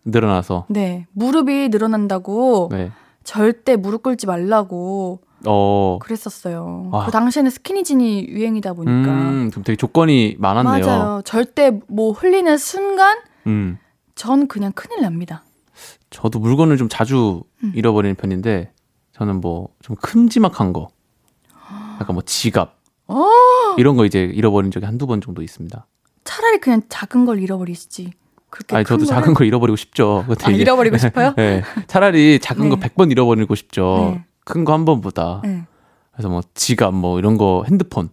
늘어나서 네. 무릎이 늘어난다고 네. 절대 무릎 꿇지 말라고 어. 그랬었어요. 아. 그 당시에는 스키니진이 유행이다 보니까. 음, 좀 되게 조건이 많았네요. 맞아요. 절대 뭐 흘리는 순간 음. 전 그냥 큰일 납니다. 저도 물건을 좀 자주 음. 잃어버리는 편인데 저는 뭐 좀 큼지막한 거 약간 뭐 지갑 어! 이런 거 이제 잃어버린 적이 한두 번 정도 있습니다. 차라리 그냥 작은 걸 잃어버리시지. 그렇게 아니 큰 저도 거를- 작은 거 잃어버리고 싶죠. 아, 이제- 잃어버리고 싶어요? [LAUGHS] 네. 차라리 작은 거 네. 100번 잃어버리고 싶죠. 네. 큰거 한 번보다. 네. 그래서 뭐 지갑 뭐 이런 거 핸드폰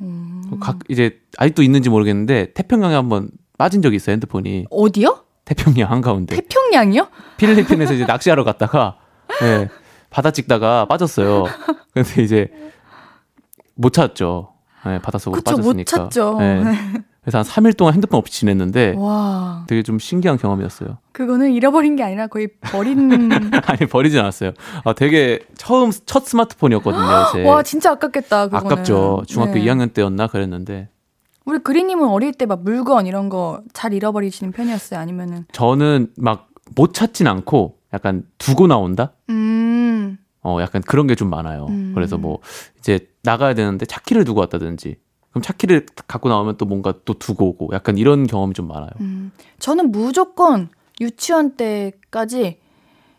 음. 각 이제 아직도 있는지 모르겠는데 태평양에 한번 빠진 적이 있어요 핸드폰이 어디요? 태평양 한가운데 태평양이요? 필리핀에서 이제 낚시하러 갔다가 예, [LAUGHS] 바다 찍다가 빠졌어요. 근데 이제 못 찾았죠. 예, 바닷속으로 그쵸, 못 빠졌으니까. 찾죠. 예. 그래서 한 3일 동안 핸드폰 없이 지냈는데 와, 되게 좀 신기한 경험이었어요. 그거는 잃어버린 게 아니라 거의 버린. [LAUGHS] 아니 버리진 않았어요. 아, 되게 처음 첫 스마트폰이었거든요. [GASPS] 제. 와, 진짜 아깝겠다. 그거는. 네. 아깝죠. 중학교 네. 2학년 때였나 그랬는데 우리 그리님은 어릴 때 막 물건 이런 거 잘 잃어버리시는 편이었어요? 아니면은? 저는 막 못 찾진 않고 약간 두고 나온다. 음, 어, 약간 그런 게 좀 많아요. 음. 그래서 뭐, 이제 나가야 되는데 차키를 두고 왔다든지, 그럼 차키를 갖고 나오면 또 뭔가 또 두고 오고, 약간 이런 경험이 좀 많아요. 음. 저는 무조건 유치원 때까지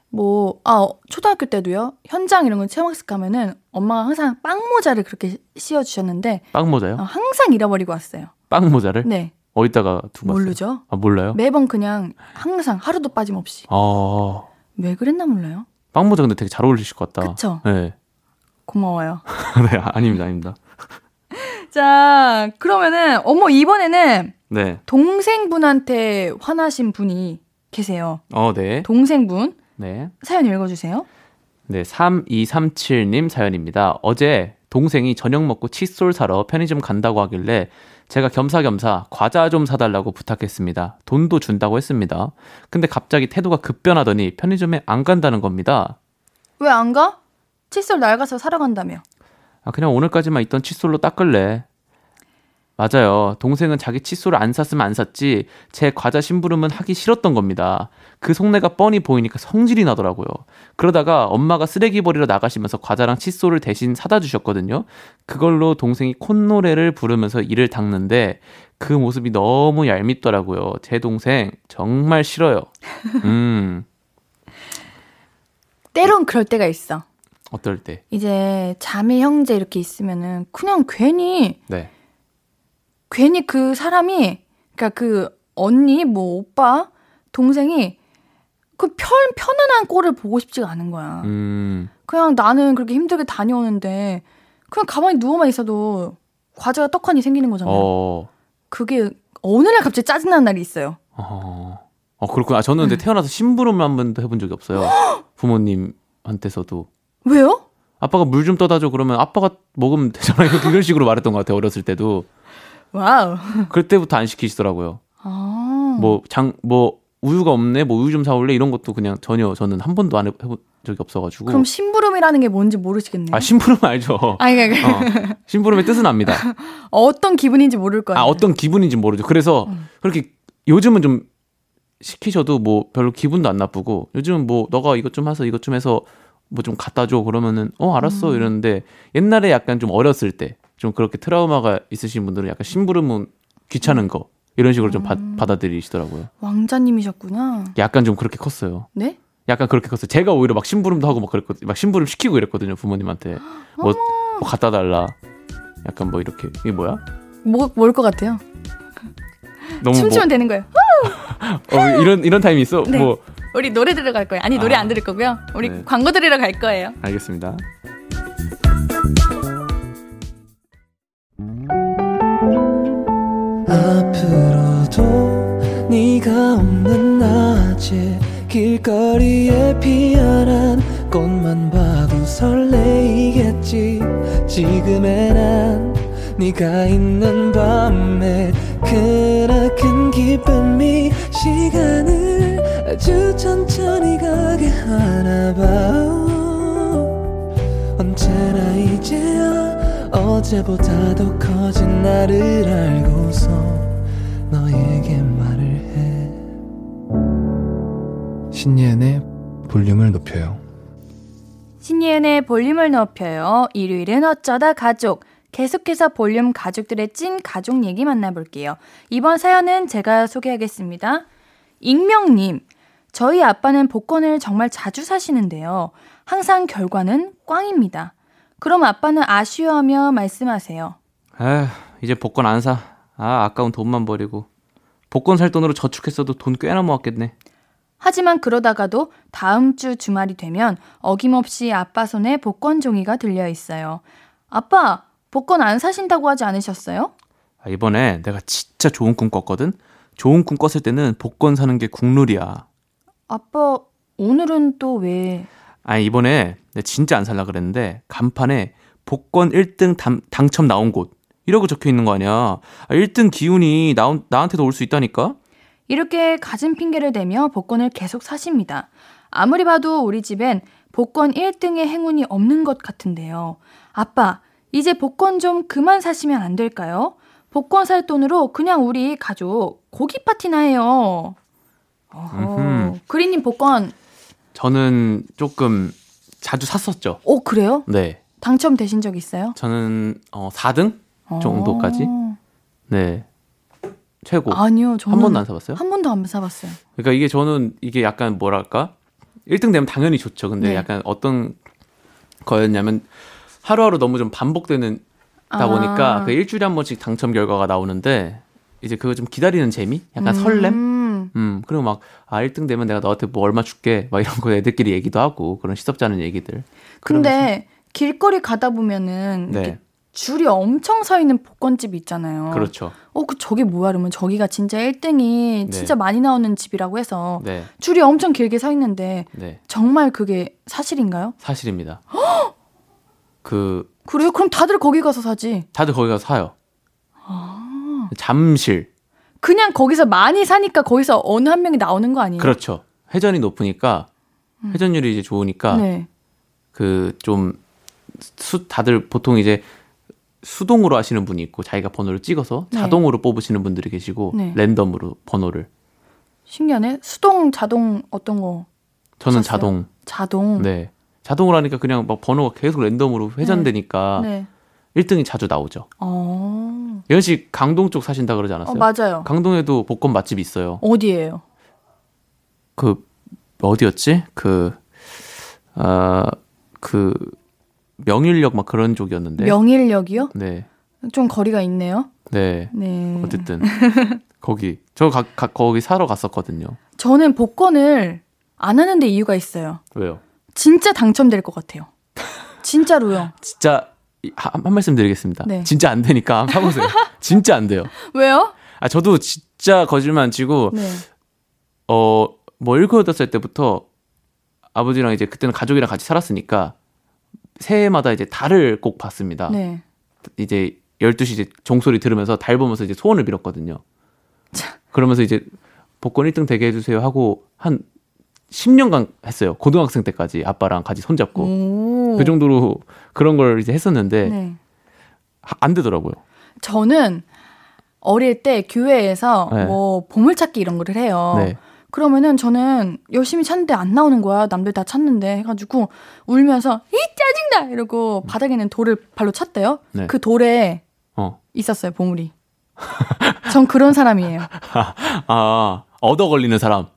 뭐, 아, 어, 초등학교 때도요. 현장 이런 거 체험학습 가면은 엄마가 항상 빵 모자를 그렇게 씌워주셨는데 빵 모자요? 어, 항상 잃어버리고 왔어요. 빵 모자를? 네. 어디다가 두고 왔어요? 모르죠? 아, 몰라요? 매번 그냥 항상 하루도 빠짐없이. 아, 왜 그랬나 몰라요. 빵 모자 근데 되게 잘 어울리실 것 같다. 그쵸? 네. 고마워요. [LAUGHS] 네, 아, 아닙니다, 아닙니다. 자, 그러면은, 어머, 이번에는 네. 동생분한테 화나신 분이 계세요. 어, 네. 동생분. 네. 사연 읽어주세요. 네, 3237님 사연입니다. 어제 동생이 저녁 먹고 칫솔 사러 편의점 간다고 하길래 제가 겸사겸사 과자 좀 사달라고 부탁했습니다. 돈도 준다고 했습니다. 근데 갑자기 태도가 급변하더니 편의점에 안 간다는 겁니다. 왜 안 가? 칫솔 낡아서 사러 간다며. 아, 그냥 오늘까지만 있던 칫솔로 닦을래. 맞아요. 동생은 자기 칫솔을 안 샀으면 안 샀지 제 과자 심부름은 하기 싫었던 겁니다. 그 속내가 뻔히 보이니까 성질이 나더라고요. 그러다가 엄마가 쓰레기 버리러 나가시면서 과자랑 칫솔을 대신 사다 주셨거든요. 그걸로 동생이 콧노래를 부르면서 이를 닦는데 그 모습이 너무 얄밉더라고요. 제 동생 정말 싫어요. 음, 때론 그럴 때가 있어. 어떨 때? 이제 자매 형제 이렇게 있으면은 그냥 괜히 네. 괜히 그 사람이 그러니까 그 언니 뭐 오빠 동생이 그 편, 편안한 꼴을 보고 싶지가 않은 거야. 음, 그냥 나는 그렇게 힘들게 다녀오는데 그냥 가만히 누워만 있어도 과제가 떡하니 생기는 거잖아요. 어, 그게 어느 날 갑자기 짜증나는 날이 있어요. 어, 어 그렇구나. 아, 저는 근데 태어나서 심부름을 한 번도 해본 적이 없어요. [GASPS] 부모님한테서도. 왜요? 아빠가 물 좀 떠다 줘 그러면 아빠가 먹으면 되잖아. 이렇게 [LAUGHS] 이런 식으로 말했던 것 같아요. 어렸을 때도. wow. 그때부터 안 시키시더라고요. 아. 뭐장뭐 우유가 없네. 뭐 우유 좀 사올래. 이런 것도 그냥 전혀 저는 한 번도 안 해- 해본 적이 없어가지고. 그럼 심부름이라는 게 뭔지 모르시겠네요. 아 심부름 알죠. [LAUGHS] 아니, 그러니까 어, 심부름의 뜻은 압니다. [LAUGHS] 어떤 기분인지 모를 거예요. 아 어떤 기분인지 모르죠. 그래서 음. 그렇게 요즘은 좀 시키셔도 뭐 별로 기분도 안 나쁘고 요즘은 뭐 너가 이것 좀 해서 이것 좀 해서 뭐 좀 갖다 줘 그러면은 어 알았어 음. 이러는데 옛날에 약간 좀 어렸을 때 좀 그렇게 트라우마가 있으신 분들은 약간 심부름은 귀찮은 거 이런 식으로 좀 바, 음. 받아들이시더라고요. 왕자님이셨구나. 약간 좀 그렇게 컸어요. 네? 약간 그렇게 컸어요. 제가 오히려 막 심부름도 하고 막 그랬거든요. 막 심부름 시키고 이랬거든요 부모님한테 뭐, 뭐 갖다 달라. 약간 뭐 이렇게 이게 뭐야? 뭐, 뭘것 같아요? 너무 춤추면 되는 거예요. 뭐 [LAUGHS] 어, 이런 이런 타임이 있어. 네. 뭐 우리 노래 들으러 갈 거예요. 아니, 노래 아. 안 들을 거고요. 우리 네. 광고 들으러 갈 거예요. 알겠습니다. 앞으로도 네가 없는 낮에 길거리에 피어난 꽃만 봐도 설레이겠지 지금의 난 네가 있는 밤에 그나큰 기쁨이 시간을 아주 천천히 가게 하나 봐 언제나 이제야 어제보다 더 커진 나를 알고서 너에게 말을 해 신예은의 볼륨을 높여요 신예은의 볼륨을 높여요. 일요일은 어쩌다 가족. 계속해서 볼륨 가족들의 찐 가족 얘기 만나볼게요. 이번 사연은 제가 소개하겠습니다. 익명님, 저희 아빠는 복권을 정말 자주 사시는데요. 항상 결과는 꽝입니다. 그럼 아빠는 아쉬워하며 말씀하세요. 아, 이제 복권 안 사. 아, 아까운 돈만 버리고. 복권 살 돈으로 저축했어도 돈 꽤나 모았겠네. 하지만 그러다가도 다음 주 주말이 되면 어김없이 아빠 손에 복권 종이가 들려 있어요. 아빠, 복권 안 사신다고 하지 않으셨어요? 아, 이번에 내가 진짜 좋은 꿈 꿨거든? 좋은 꿈 꿨을 때는 복권 사는 게 국룰이야. 아빠, 오늘은 또 왜? 아니, 이번에 진짜 안 살라 그랬는데, 간판에 복권 1등 당, 당첨 나온 곳. 이러고 적혀 있는 거 아니야. 아, 1등 기운이 나, 나한테도 올 수 있다니까? 이렇게 가진 핑계를 대며 복권을 계속 사십니다. 아무리 봐도 우리 집엔 복권 1등의 행운이 없는 것 같은데요. 아빠, 이제 복권 좀 그만 사시면 안 될까요? 복권 살 돈으로 그냥 우리 가족 고기 파티나 해요. 어허. 그리님 복권, 저는 조금 자주 샀었죠. 오, 그래요? 네. 당첨되신 적 있어요? 저는 어, 4등 정도까지. 어. 네. 최고. 아니요, 저는 한 번도 안 사봤어요? 한 번도 안 사봤어요. 그러니까 이게 저는 이게 약간 뭐랄까 1등 되면 당연히 좋죠. 근데 네. 약간 어떤 거였냐면 하루하루 너무 좀 반복되는 다 아. 보니까 그 일주일에 한 번씩 당첨 결과가 나오는데 이제 그거 좀 기다리는 재미? 약간 설렘? 음. 음, 그리고 막, 아, 1등 되면 내가 너한테 뭐 얼마 줄게. 막 이런 거 애들끼리 얘기도 하고, 그런 시덥지 않은 얘기들. 근데 길거리 가다 보면은 네. 줄이 엄청 서 있는 복권집 있잖아요. 그렇죠. 어, 그 저게 뭐야? 그러면 저기가 진짜 1등이 네. 진짜 많이 나오는 집이라고 해서 네, 줄이 엄청 길게 서 있는데 네. 정말 그게 사실인가요? 사실입니다. [GASPS] 그, 그래요? 그럼 다들 거기 가서 사지. 다들 거기 가서 사요. 아. 잠실. 그냥 거기서 많이 사니까 거기서 어느 한 명이 나오는 거 아니에요? 그렇죠. 회전이 높으니까, 회전율이 이제 좋으니까, 음. 네. 그좀 수, 다들 보통 이제 수동으로 하시는 분이 있고 자기가 번호를 찍어서 네. 자동으로 뽑으시는 분들이 계시고 네. 랜덤으로 번호를 신기하네. 수동, 자동 어떤 거? 저는 하셨어요? 자동 자동. 네 자동으로 하니까 그냥 막 번호가 계속 랜덤으로 회전되니까 네. 1등이 자주 나오죠. 어. 예은 씨 강동 쪽 사신다 그러지 어, 않았어요? 맞아요. 강동에도 복권 맛집 있어요. 어디예요? 그 어디였지? 그 아, 그 명일역 막 그런 쪽이었는데. 명일역이요? 네. 좀 거리가 있네요. 네. 네. 어쨌든 거기 저 가, 가- 거기 사러 갔었거든요. 저는 복권을 안 하는데 이유가 있어요. 왜요? 진짜 당첨될 것 같아요. 진짜로요. 진짜 이- 한, 한 말씀 드리겠습니다. 네. 진짜 안 되니까 한번 사보세요. [LAUGHS] 진짜 안 돼요. 왜요? 아 저도 진짜 거짓말 안 치고 네. 어뭐 일곱 여덟 살 때부터 아버지랑 이제 그때는 가족이랑 같이 살았으니까 새해마다 이제 달을 꼭 봤습니다. 네. 이제 12시 이제 종소리 들으면서 달 보면서 이제 소원을 빌었거든요. 참. 그러면서 이제 복권 1등 되게 해주세요 하고 한 10년간 했어요. 고등학생 때까지 아빠랑 같이 손잡고. 오. 그 정도로 그런 걸 이제 했었는데 네. 하- 안 되더라고요. 저는 어릴 때 교회에서 네. 뭐 보물찾기 이런 거를 해요. 네. 그러면은 저는 열심히 찾는데 안 나오는 거야. 남들 다 찾는데 해가지고 울면서 이 짜증나 이러고 바닥에 있는 돌을 발로 찼대요. 네. 그 돌에 어. 있었어요 보물이. 전 그런 사람이에요. [LAUGHS] 아, 얻어 걸리는 사람.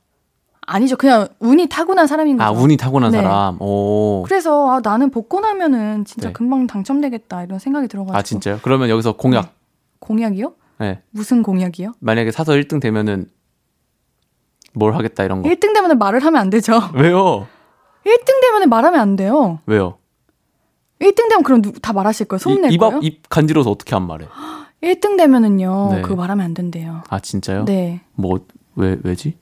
아니죠. 그냥 운이 타고난 사람인 거죠. 아, 운이 타고난 네. 사람. 오. 그래서 아, 나는 복권하면은 진짜 네. 금방 당첨되겠다 이런 생각이 들어가지고. 아, 진짜요? 그러면 여기서 공약. 공약이요? 네. 무슨 공약이요? 만약에 사서 1등 되면은 뭘 하겠다 이런 거. 1등 되면 말을 하면 안 되죠. [LAUGHS] 왜요? 1등 되면 말하면 안 돼요. 왜요? 1등 되면 그럼 누, 다 말하실 거예요? 소문 낼 입, 거예요? 입, 입 간지러서 어떻게 안 말해? [GASPS] 1등 되면은요. 네. 그거 말하면 안 된대요. 아, 진짜요? 네. 뭐, 왜, 왜지?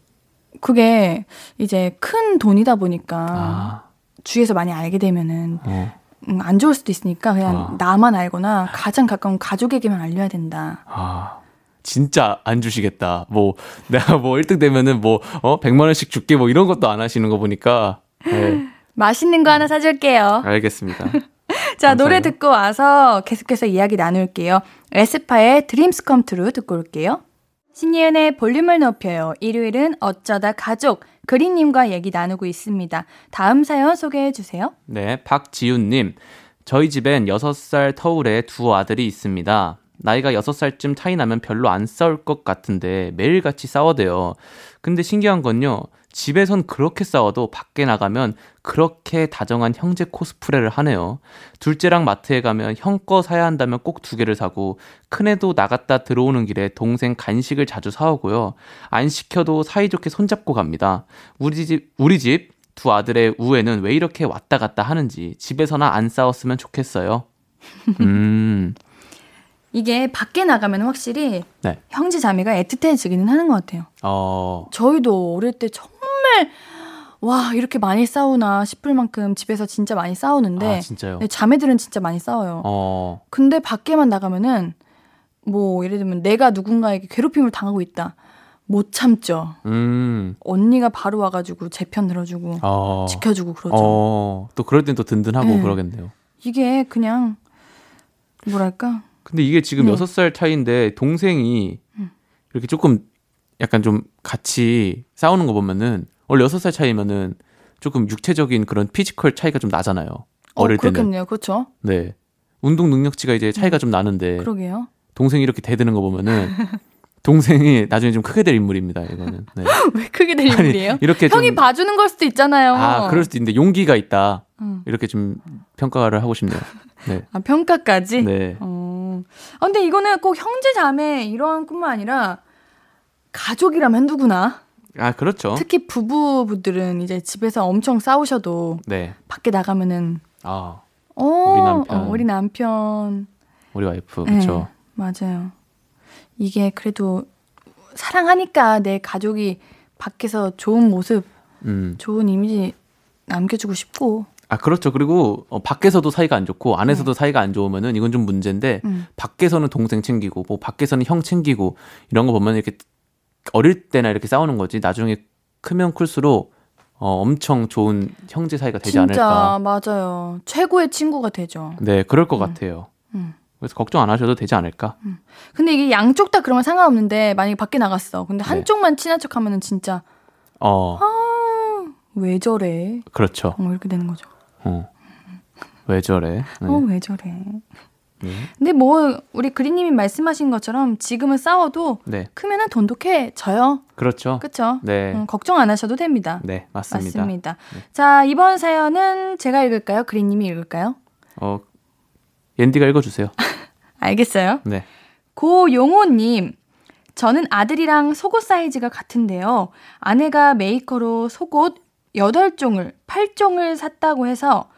그게 이제 큰 돈이다 보니까 아, 주위에서 많이 알게 되면은 어. 음, 안 좋을 수도 있으니까 그냥 아. 나만 알거나 가장 가까운 가족에게만 알려야 된다. 아, 진짜 안 주시겠다. 뭐, [LAUGHS] 내가 뭐 1등 되면은 뭐, 어, 100만원씩 줄게 뭐 이런 것도 안 하시는 거 보니까. 네, [LAUGHS] 맛있는 거 하나 사줄게요. 알겠습니다. [LAUGHS] 자. 노래 듣고 와서 계속해서 이야기 나눌게요. 에스파의 Dreams Come True 듣고 올게요. 신예은의 볼륨을 높여요. 일요일은 어쩌다 가족 그린님과 얘기 나누고 있습니다. 다음 사연 소개해 주세요. 네, 박지훈님. 저희 집엔 6살 터울의 두 아들이 있습니다. 나이가 6살쯤 차이 나면 별로 안 싸울 것 같은데 매일같이 싸워대요. 근데 신기한 건요. 집에선 그렇게 싸워도 밖에 나가면 그렇게 다정한 형제 코스프레를 하네요. 둘째랑 마트에 가면 형 거 사야 한다면 꼭 두 개를 사고 큰애도 나갔다 들어오는 길에 동생 간식을 자주 사오고요. 안 시켜도 사이좋게 손잡고 갑니다. 우리 집 우리 집 두 아들의 우애는 왜 이렇게 왔다 갔다 하는지 집에서나 안 싸웠으면 좋겠어요. 음. [LAUGHS] 이게 밖에 나가면 확실히 네. 형제 자매가 애틋해지기는 하는 것 같아요. 어. 저희도 어릴 때 정말 와 이렇게 많이 싸우나 싶을 만큼 집에서 진짜 많이 싸우는데 아, 진짜요? 네, 자매들은 진짜 많이 싸워요. 어. 근데 밖에만 나가면은 뭐 예를 들면 내가 누군가에게 괴롭힘을 당하고 있다. 못 참죠. 음. 언니가 바로 와가지고 제 편 들어주고 어. 지켜주고 그러죠. 어. 또 그럴 땐 또 든든하고 네. 그러겠네요. 이게 그냥 뭐랄까 근데 이게 지금 네. 여섯 살 차이인데 동생이 음. 이렇게 조금 약간 좀 같이 싸우는 거 보면은 원래 여섯 살 차이면은 조금 육체적인 그런 physical 차이가 좀 나잖아요. 어릴 어, 때는. 그렇겠네요. 그렇죠. 네. 운동 능력치가 이제 차이가 좀 나는데 그러게요. 동생이 이렇게 대드는 거 보면은 [LAUGHS] 동생이 나중에 좀 크게 될 인물입니다. 이거는. 네. [LAUGHS] 왜 크게 될 일이에요? 이렇게 형이 좀 봐주는 걸 수도 있잖아요. 아, 그럴 수도 있는데 용기가 있다. 음. 이렇게 좀 평가를 하고 싶네요. 네. 아, 평가까지? 네. 어. 아, 근데 이거는 꼭 형제 자매 이런 뿐만 아니라 가족이라면 누구나 아, 그렇죠. 특히 부부분들은 이제 집에서 엄청 싸우셔도 네. 밖에 나가면은 아, 어, 우리 남편. 어, 우리 남편. 우리 와이프. 네, 그렇죠. 맞아요. 이게 그래도 사랑하니까 내 가족이 밖에서 좋은 모습, 음. 좋은 이미지 남겨주고 싶고. 아, 그렇죠. 그리고 어, 밖에서도 사이가 안 좋고 안에서도 사이가 안 좋으면은 이건 좀 문제인데 음. 밖에서는 동생 챙기고 뭐 밖에서는 형 챙기고 이런 거 보면 이렇게 어릴 때나 이렇게 싸우는 거지. 나중에 크면 클수록 어, 엄청 좋은 형제 사이가 되지 진짜 않을까. 맞아요. 최고의 친구가 되죠. 네, 그럴 것 같아요. 음. 그래서 걱정 안 하셔도 되지 않을까. 근데 이게 양쪽 다 그러면 상관없는데 만약에 밖에 나갔어. 근데 네. 한쪽만 친한 척하면은 진짜 어, 왜 저래? 그렇죠. 어, 이렇게 되는 거죠. 어. 왜 저래? 네. 어, 왜 저래? 네. 근데 뭐 우리 그리님이 말씀하신 것처럼 지금은 싸워도 네, 크면은 돈독해져요. 그렇죠. 그쵸? 네, 음, 걱정 안 하셔도 됩니다. 네, 맞습니다. 맞습니다. 자, 이번 사연은 제가 읽을까요? 그리님이 읽을까요? 어, 옌디가 읽어주세요. [LAUGHS] 알겠어요. 네. 고용호님, 저는 아들이랑 속옷 사이즈가 같은데요. 아내가 메이커로 속옷 8종을, 8종을 샀다고 해서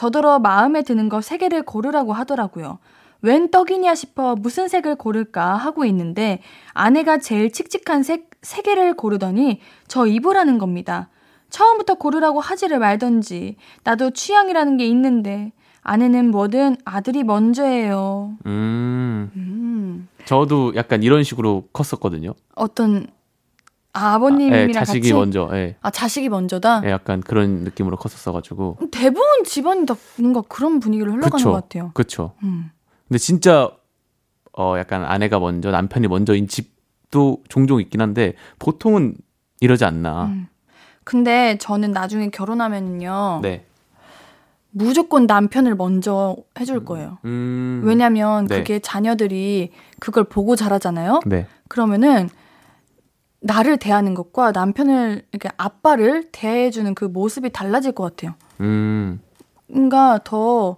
저더러 마음에 드는 거 3개를 고르라고 하더라고요. 웬 떡이냐 싶어 무슨 색을 고를까 하고 있는데 아내가 제일 칙칙한 색 3개를 고르더니 저 입으라는 겁니다. 처음부터 고르라고 하지를 말던지 나도 취향이라는 게 있는데 아내는 뭐든 아들이 먼저예요. 음, 음. 저도 약간 이런 식으로 컸었거든요. 어떤 아, 아버님이랑 예, 자식이 같이 먼저, 예. 아 자식이 먼저다. 예, 약간 그런 느낌으로 컸었어가지고. 대부분 집안이 다 뭔가 그런 분위기로 흘러가는 그쵸. 것 같아요. 그쵸. 음. 근데 진짜, 어, 약간 아내가 먼저, 남편이 먼저인 집도 종종 있긴 한데, 보통은 이러지 않나. 음. 근데 저는 나중에 결혼하면요 네. 무조건 남편을 먼저 해줄 거예요. 음. 왜냐면 네. 그게 자녀들이 그걸 보고 자라잖아요. 네. 그러면은 나를 대하는 것과 남편을 이렇게 아빠를 대해주는 그 모습이 달라질 것 같아요. 음. 뭔가 더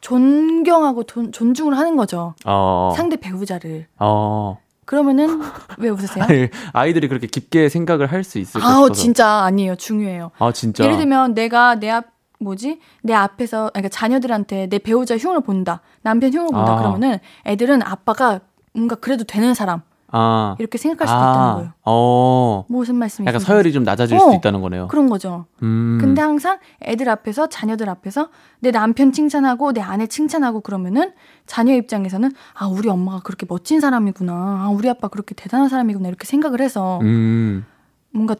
존경하고 돈- 존중을 하는 거죠. 어. 상대 배우자를. 어. 그러면은 왜 웃으세요? [LAUGHS] 아니, 아이들이 그렇게 깊게 생각을 할 수 있을까 아우 싶어서. 진짜 아니에요. 중요해요. 아, 진짜. 예를 들면 내가 내 앞 뭐지? 내 앞에서 그러니까 자녀들한테 내 배우자 흉을 본다. 남편 흉을 본다. 아. 그러면은 애들은 아빠가 뭔가 그래도 되는 사람 아. 이렇게 생각할 수도 있다는 거예요. 어. 무슨 말씀이신지. 약간 서열이 좀 낮아질 어, 수도 있다는 거네요. 그런 거죠. 음. 근데 항상 애들 앞에서 자녀들 앞에서 내 남편 칭찬하고 내 아내 칭찬하고 그러면은 자녀 입장에서는 아 우리 엄마가 그렇게 멋진 사람이구나. 아 우리 아빠 그렇게 대단한 사람이구나 이렇게 생각을 해서 음. 뭔가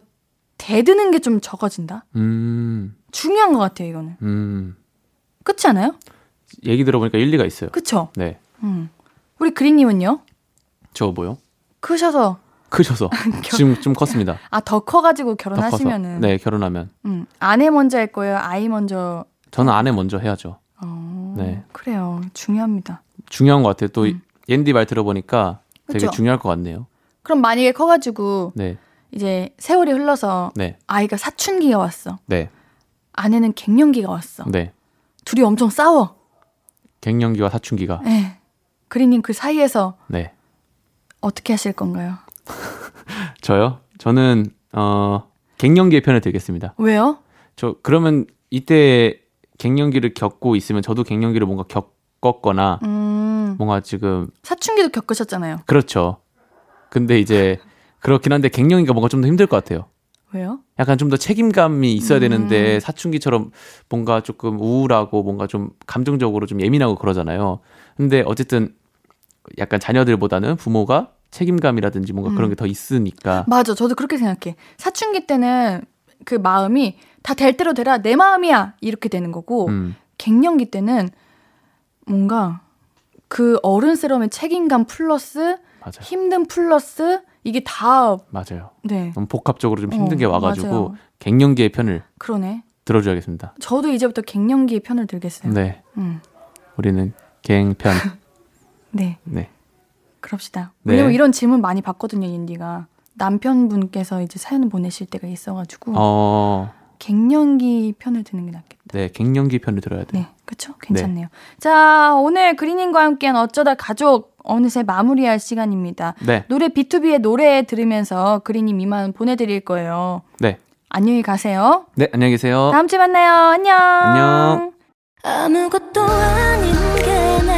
대드는 게 좀 적어진다. 음. 중요한 것 같아요 이거는. 음. 그렇지 않아요? 얘기 들어보니까 일리가 있어요. 그쵸? 네. 음. 우리 그린님은요? 저 뭐요? 크셔서. 크셔서. [LAUGHS] 지금 좀 컸습니다. 아, 더 커가지고 더 결혼하시면은. 네, 결혼하면. 음, 아내 먼저 할 거예요? 아이 먼저? 저는 아내 먼저 해야죠. 어, 네. 그래요. 중요합니다. 중요한 것 같아요. 또 음. 옌디 말 들어보니까 되게? 중요할 것 같네요. 그럼 만약에 커가지고 네, 이제 세월이 흘러서 네, 아이가 사춘기가 왔어. 네, 아내는 갱년기가 왔어. 네. 둘이 엄청 싸워. 갱년기와 사춘기가. 네. 그린님 그 사이에서 네. 어떻게 하실 건가요? [LAUGHS] 저요? 저는 어 갱년기의 편을 들겠습니다. 왜요? 저 그러면 이때 갱년기를 겪고 있으면 저도 갱년기를 뭔가 겪었거나 음, 뭔가 지금 사춘기도 겪으셨잖아요. 그렇죠. 근데 이제 그렇긴 한데 갱년기가 뭔가 좀 더 힘들 것 같아요. 왜요? 약간 좀 더 책임감이 있어야 음. 되는데 사춘기처럼 뭔가 조금 우울하고 뭔가 좀 감정적으로 좀 예민하고 그러잖아요. 근데 어쨌든 약간 자녀들보다는 부모가 책임감이라든지 뭔가 그런 음. 게더 있으니까 맞아. 저도 그렇게 생각해. 사춘기 때는 그 마음이 다 될 대로 되라. 내 마음이야. 이렇게 되는 거고, 음, 갱년기 때는 뭔가 그 어른스러움의 책임감 플러스 맞아요. 힘든 플러스 이게 다, 맞아요. 네. 너무 복합적으로 좀 힘든 어, 게 와가지고 맞아요. 갱년기의 편을 그러네. 들어줘야겠습니다. 저도 이제부터 갱년기의 편을 들겠어요. 네, 음. 우리는 갱편. [LAUGHS] 네. 네, 그럽시다. 네. 왜냐면 이런 질문 많이 받거든요, 인디가. 남편분께서 이제 사연을 보내실 때가 있어가지고 어, 갱년기 편을 드는 게 낫겠다. 네, 갱년기 편을 들어야 돼요. 네, 그쵸? 괜찮네요. 자, 오늘 그린님과 함께한 어쩌다 가족 어느새 마무리할 시간입니다. 네, 노래 B2B의 노래 들으면서 그린님 이만 보내드릴 거예요. 네, 안녕히 가세요. 네, 안녕히 계세요. 다음 주에 만나요. 안녕. 안녕. 아무것도 아닌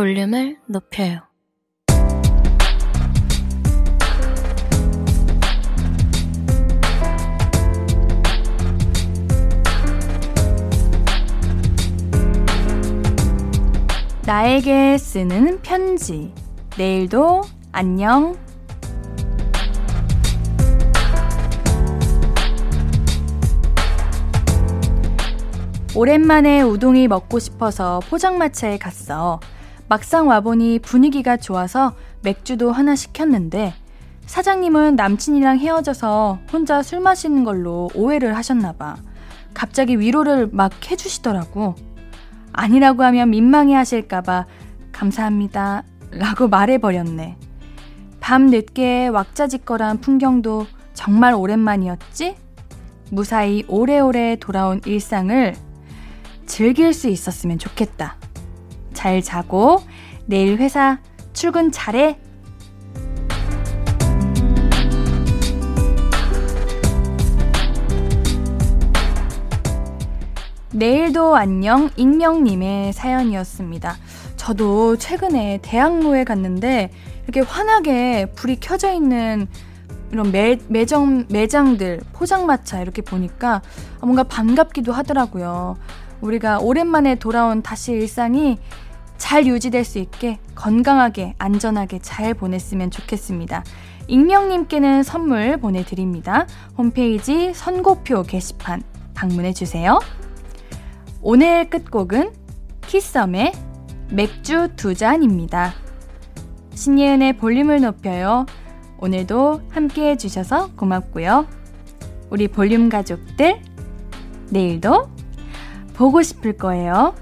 볼륨을 높여요 나에게 쓰는 편지. 내일도 안녕. 오랜만에 우동이 먹고 싶어서 포장마차에 갔어. 막상 와보니 분위기가 좋아서 맥주도 하나 시켰는데 사장님은 남친이랑 헤어져서 혼자 술 마시는 걸로 오해를 하셨나봐. 갑자기 위로를 막 해주시더라고. 아니라고 하면 민망해 하실까봐 감사합니다. 라고 말해버렸네. 밤 늦게 왁자지껄한 풍경도 정말 오랜만이었지? 무사히 오래오래 돌아온 일상을 즐길 수 있었으면 좋겠다. 잘 자고 내일 회사 출근 잘해. 내일도 안녕 익명님의 사연이었습니다. 저도 최근에 대학로에 갔는데 이렇게 환하게 불이 켜져 있는 이런 매, 매점, 매장들, 포장마차 이렇게 보니까 뭔가 반갑기도 하더라고요. 우리가 오랜만에 돌아온 다시 일상이 잘 유지될 수 있게 건강하게, 안전하게 잘 보냈으면 좋겠습니다. 익명님께는 선물 보내드립니다. 홈페이지 선고표 게시판 방문해주세요. 오늘 끝곡은 키썸의 맥주 두 잔입니다. 신예은의 볼륨을 높여요. 오늘도 함께 해주셔서 고맙고요. 우리 볼륨 가족들, 내일도 보고 싶을 거예요.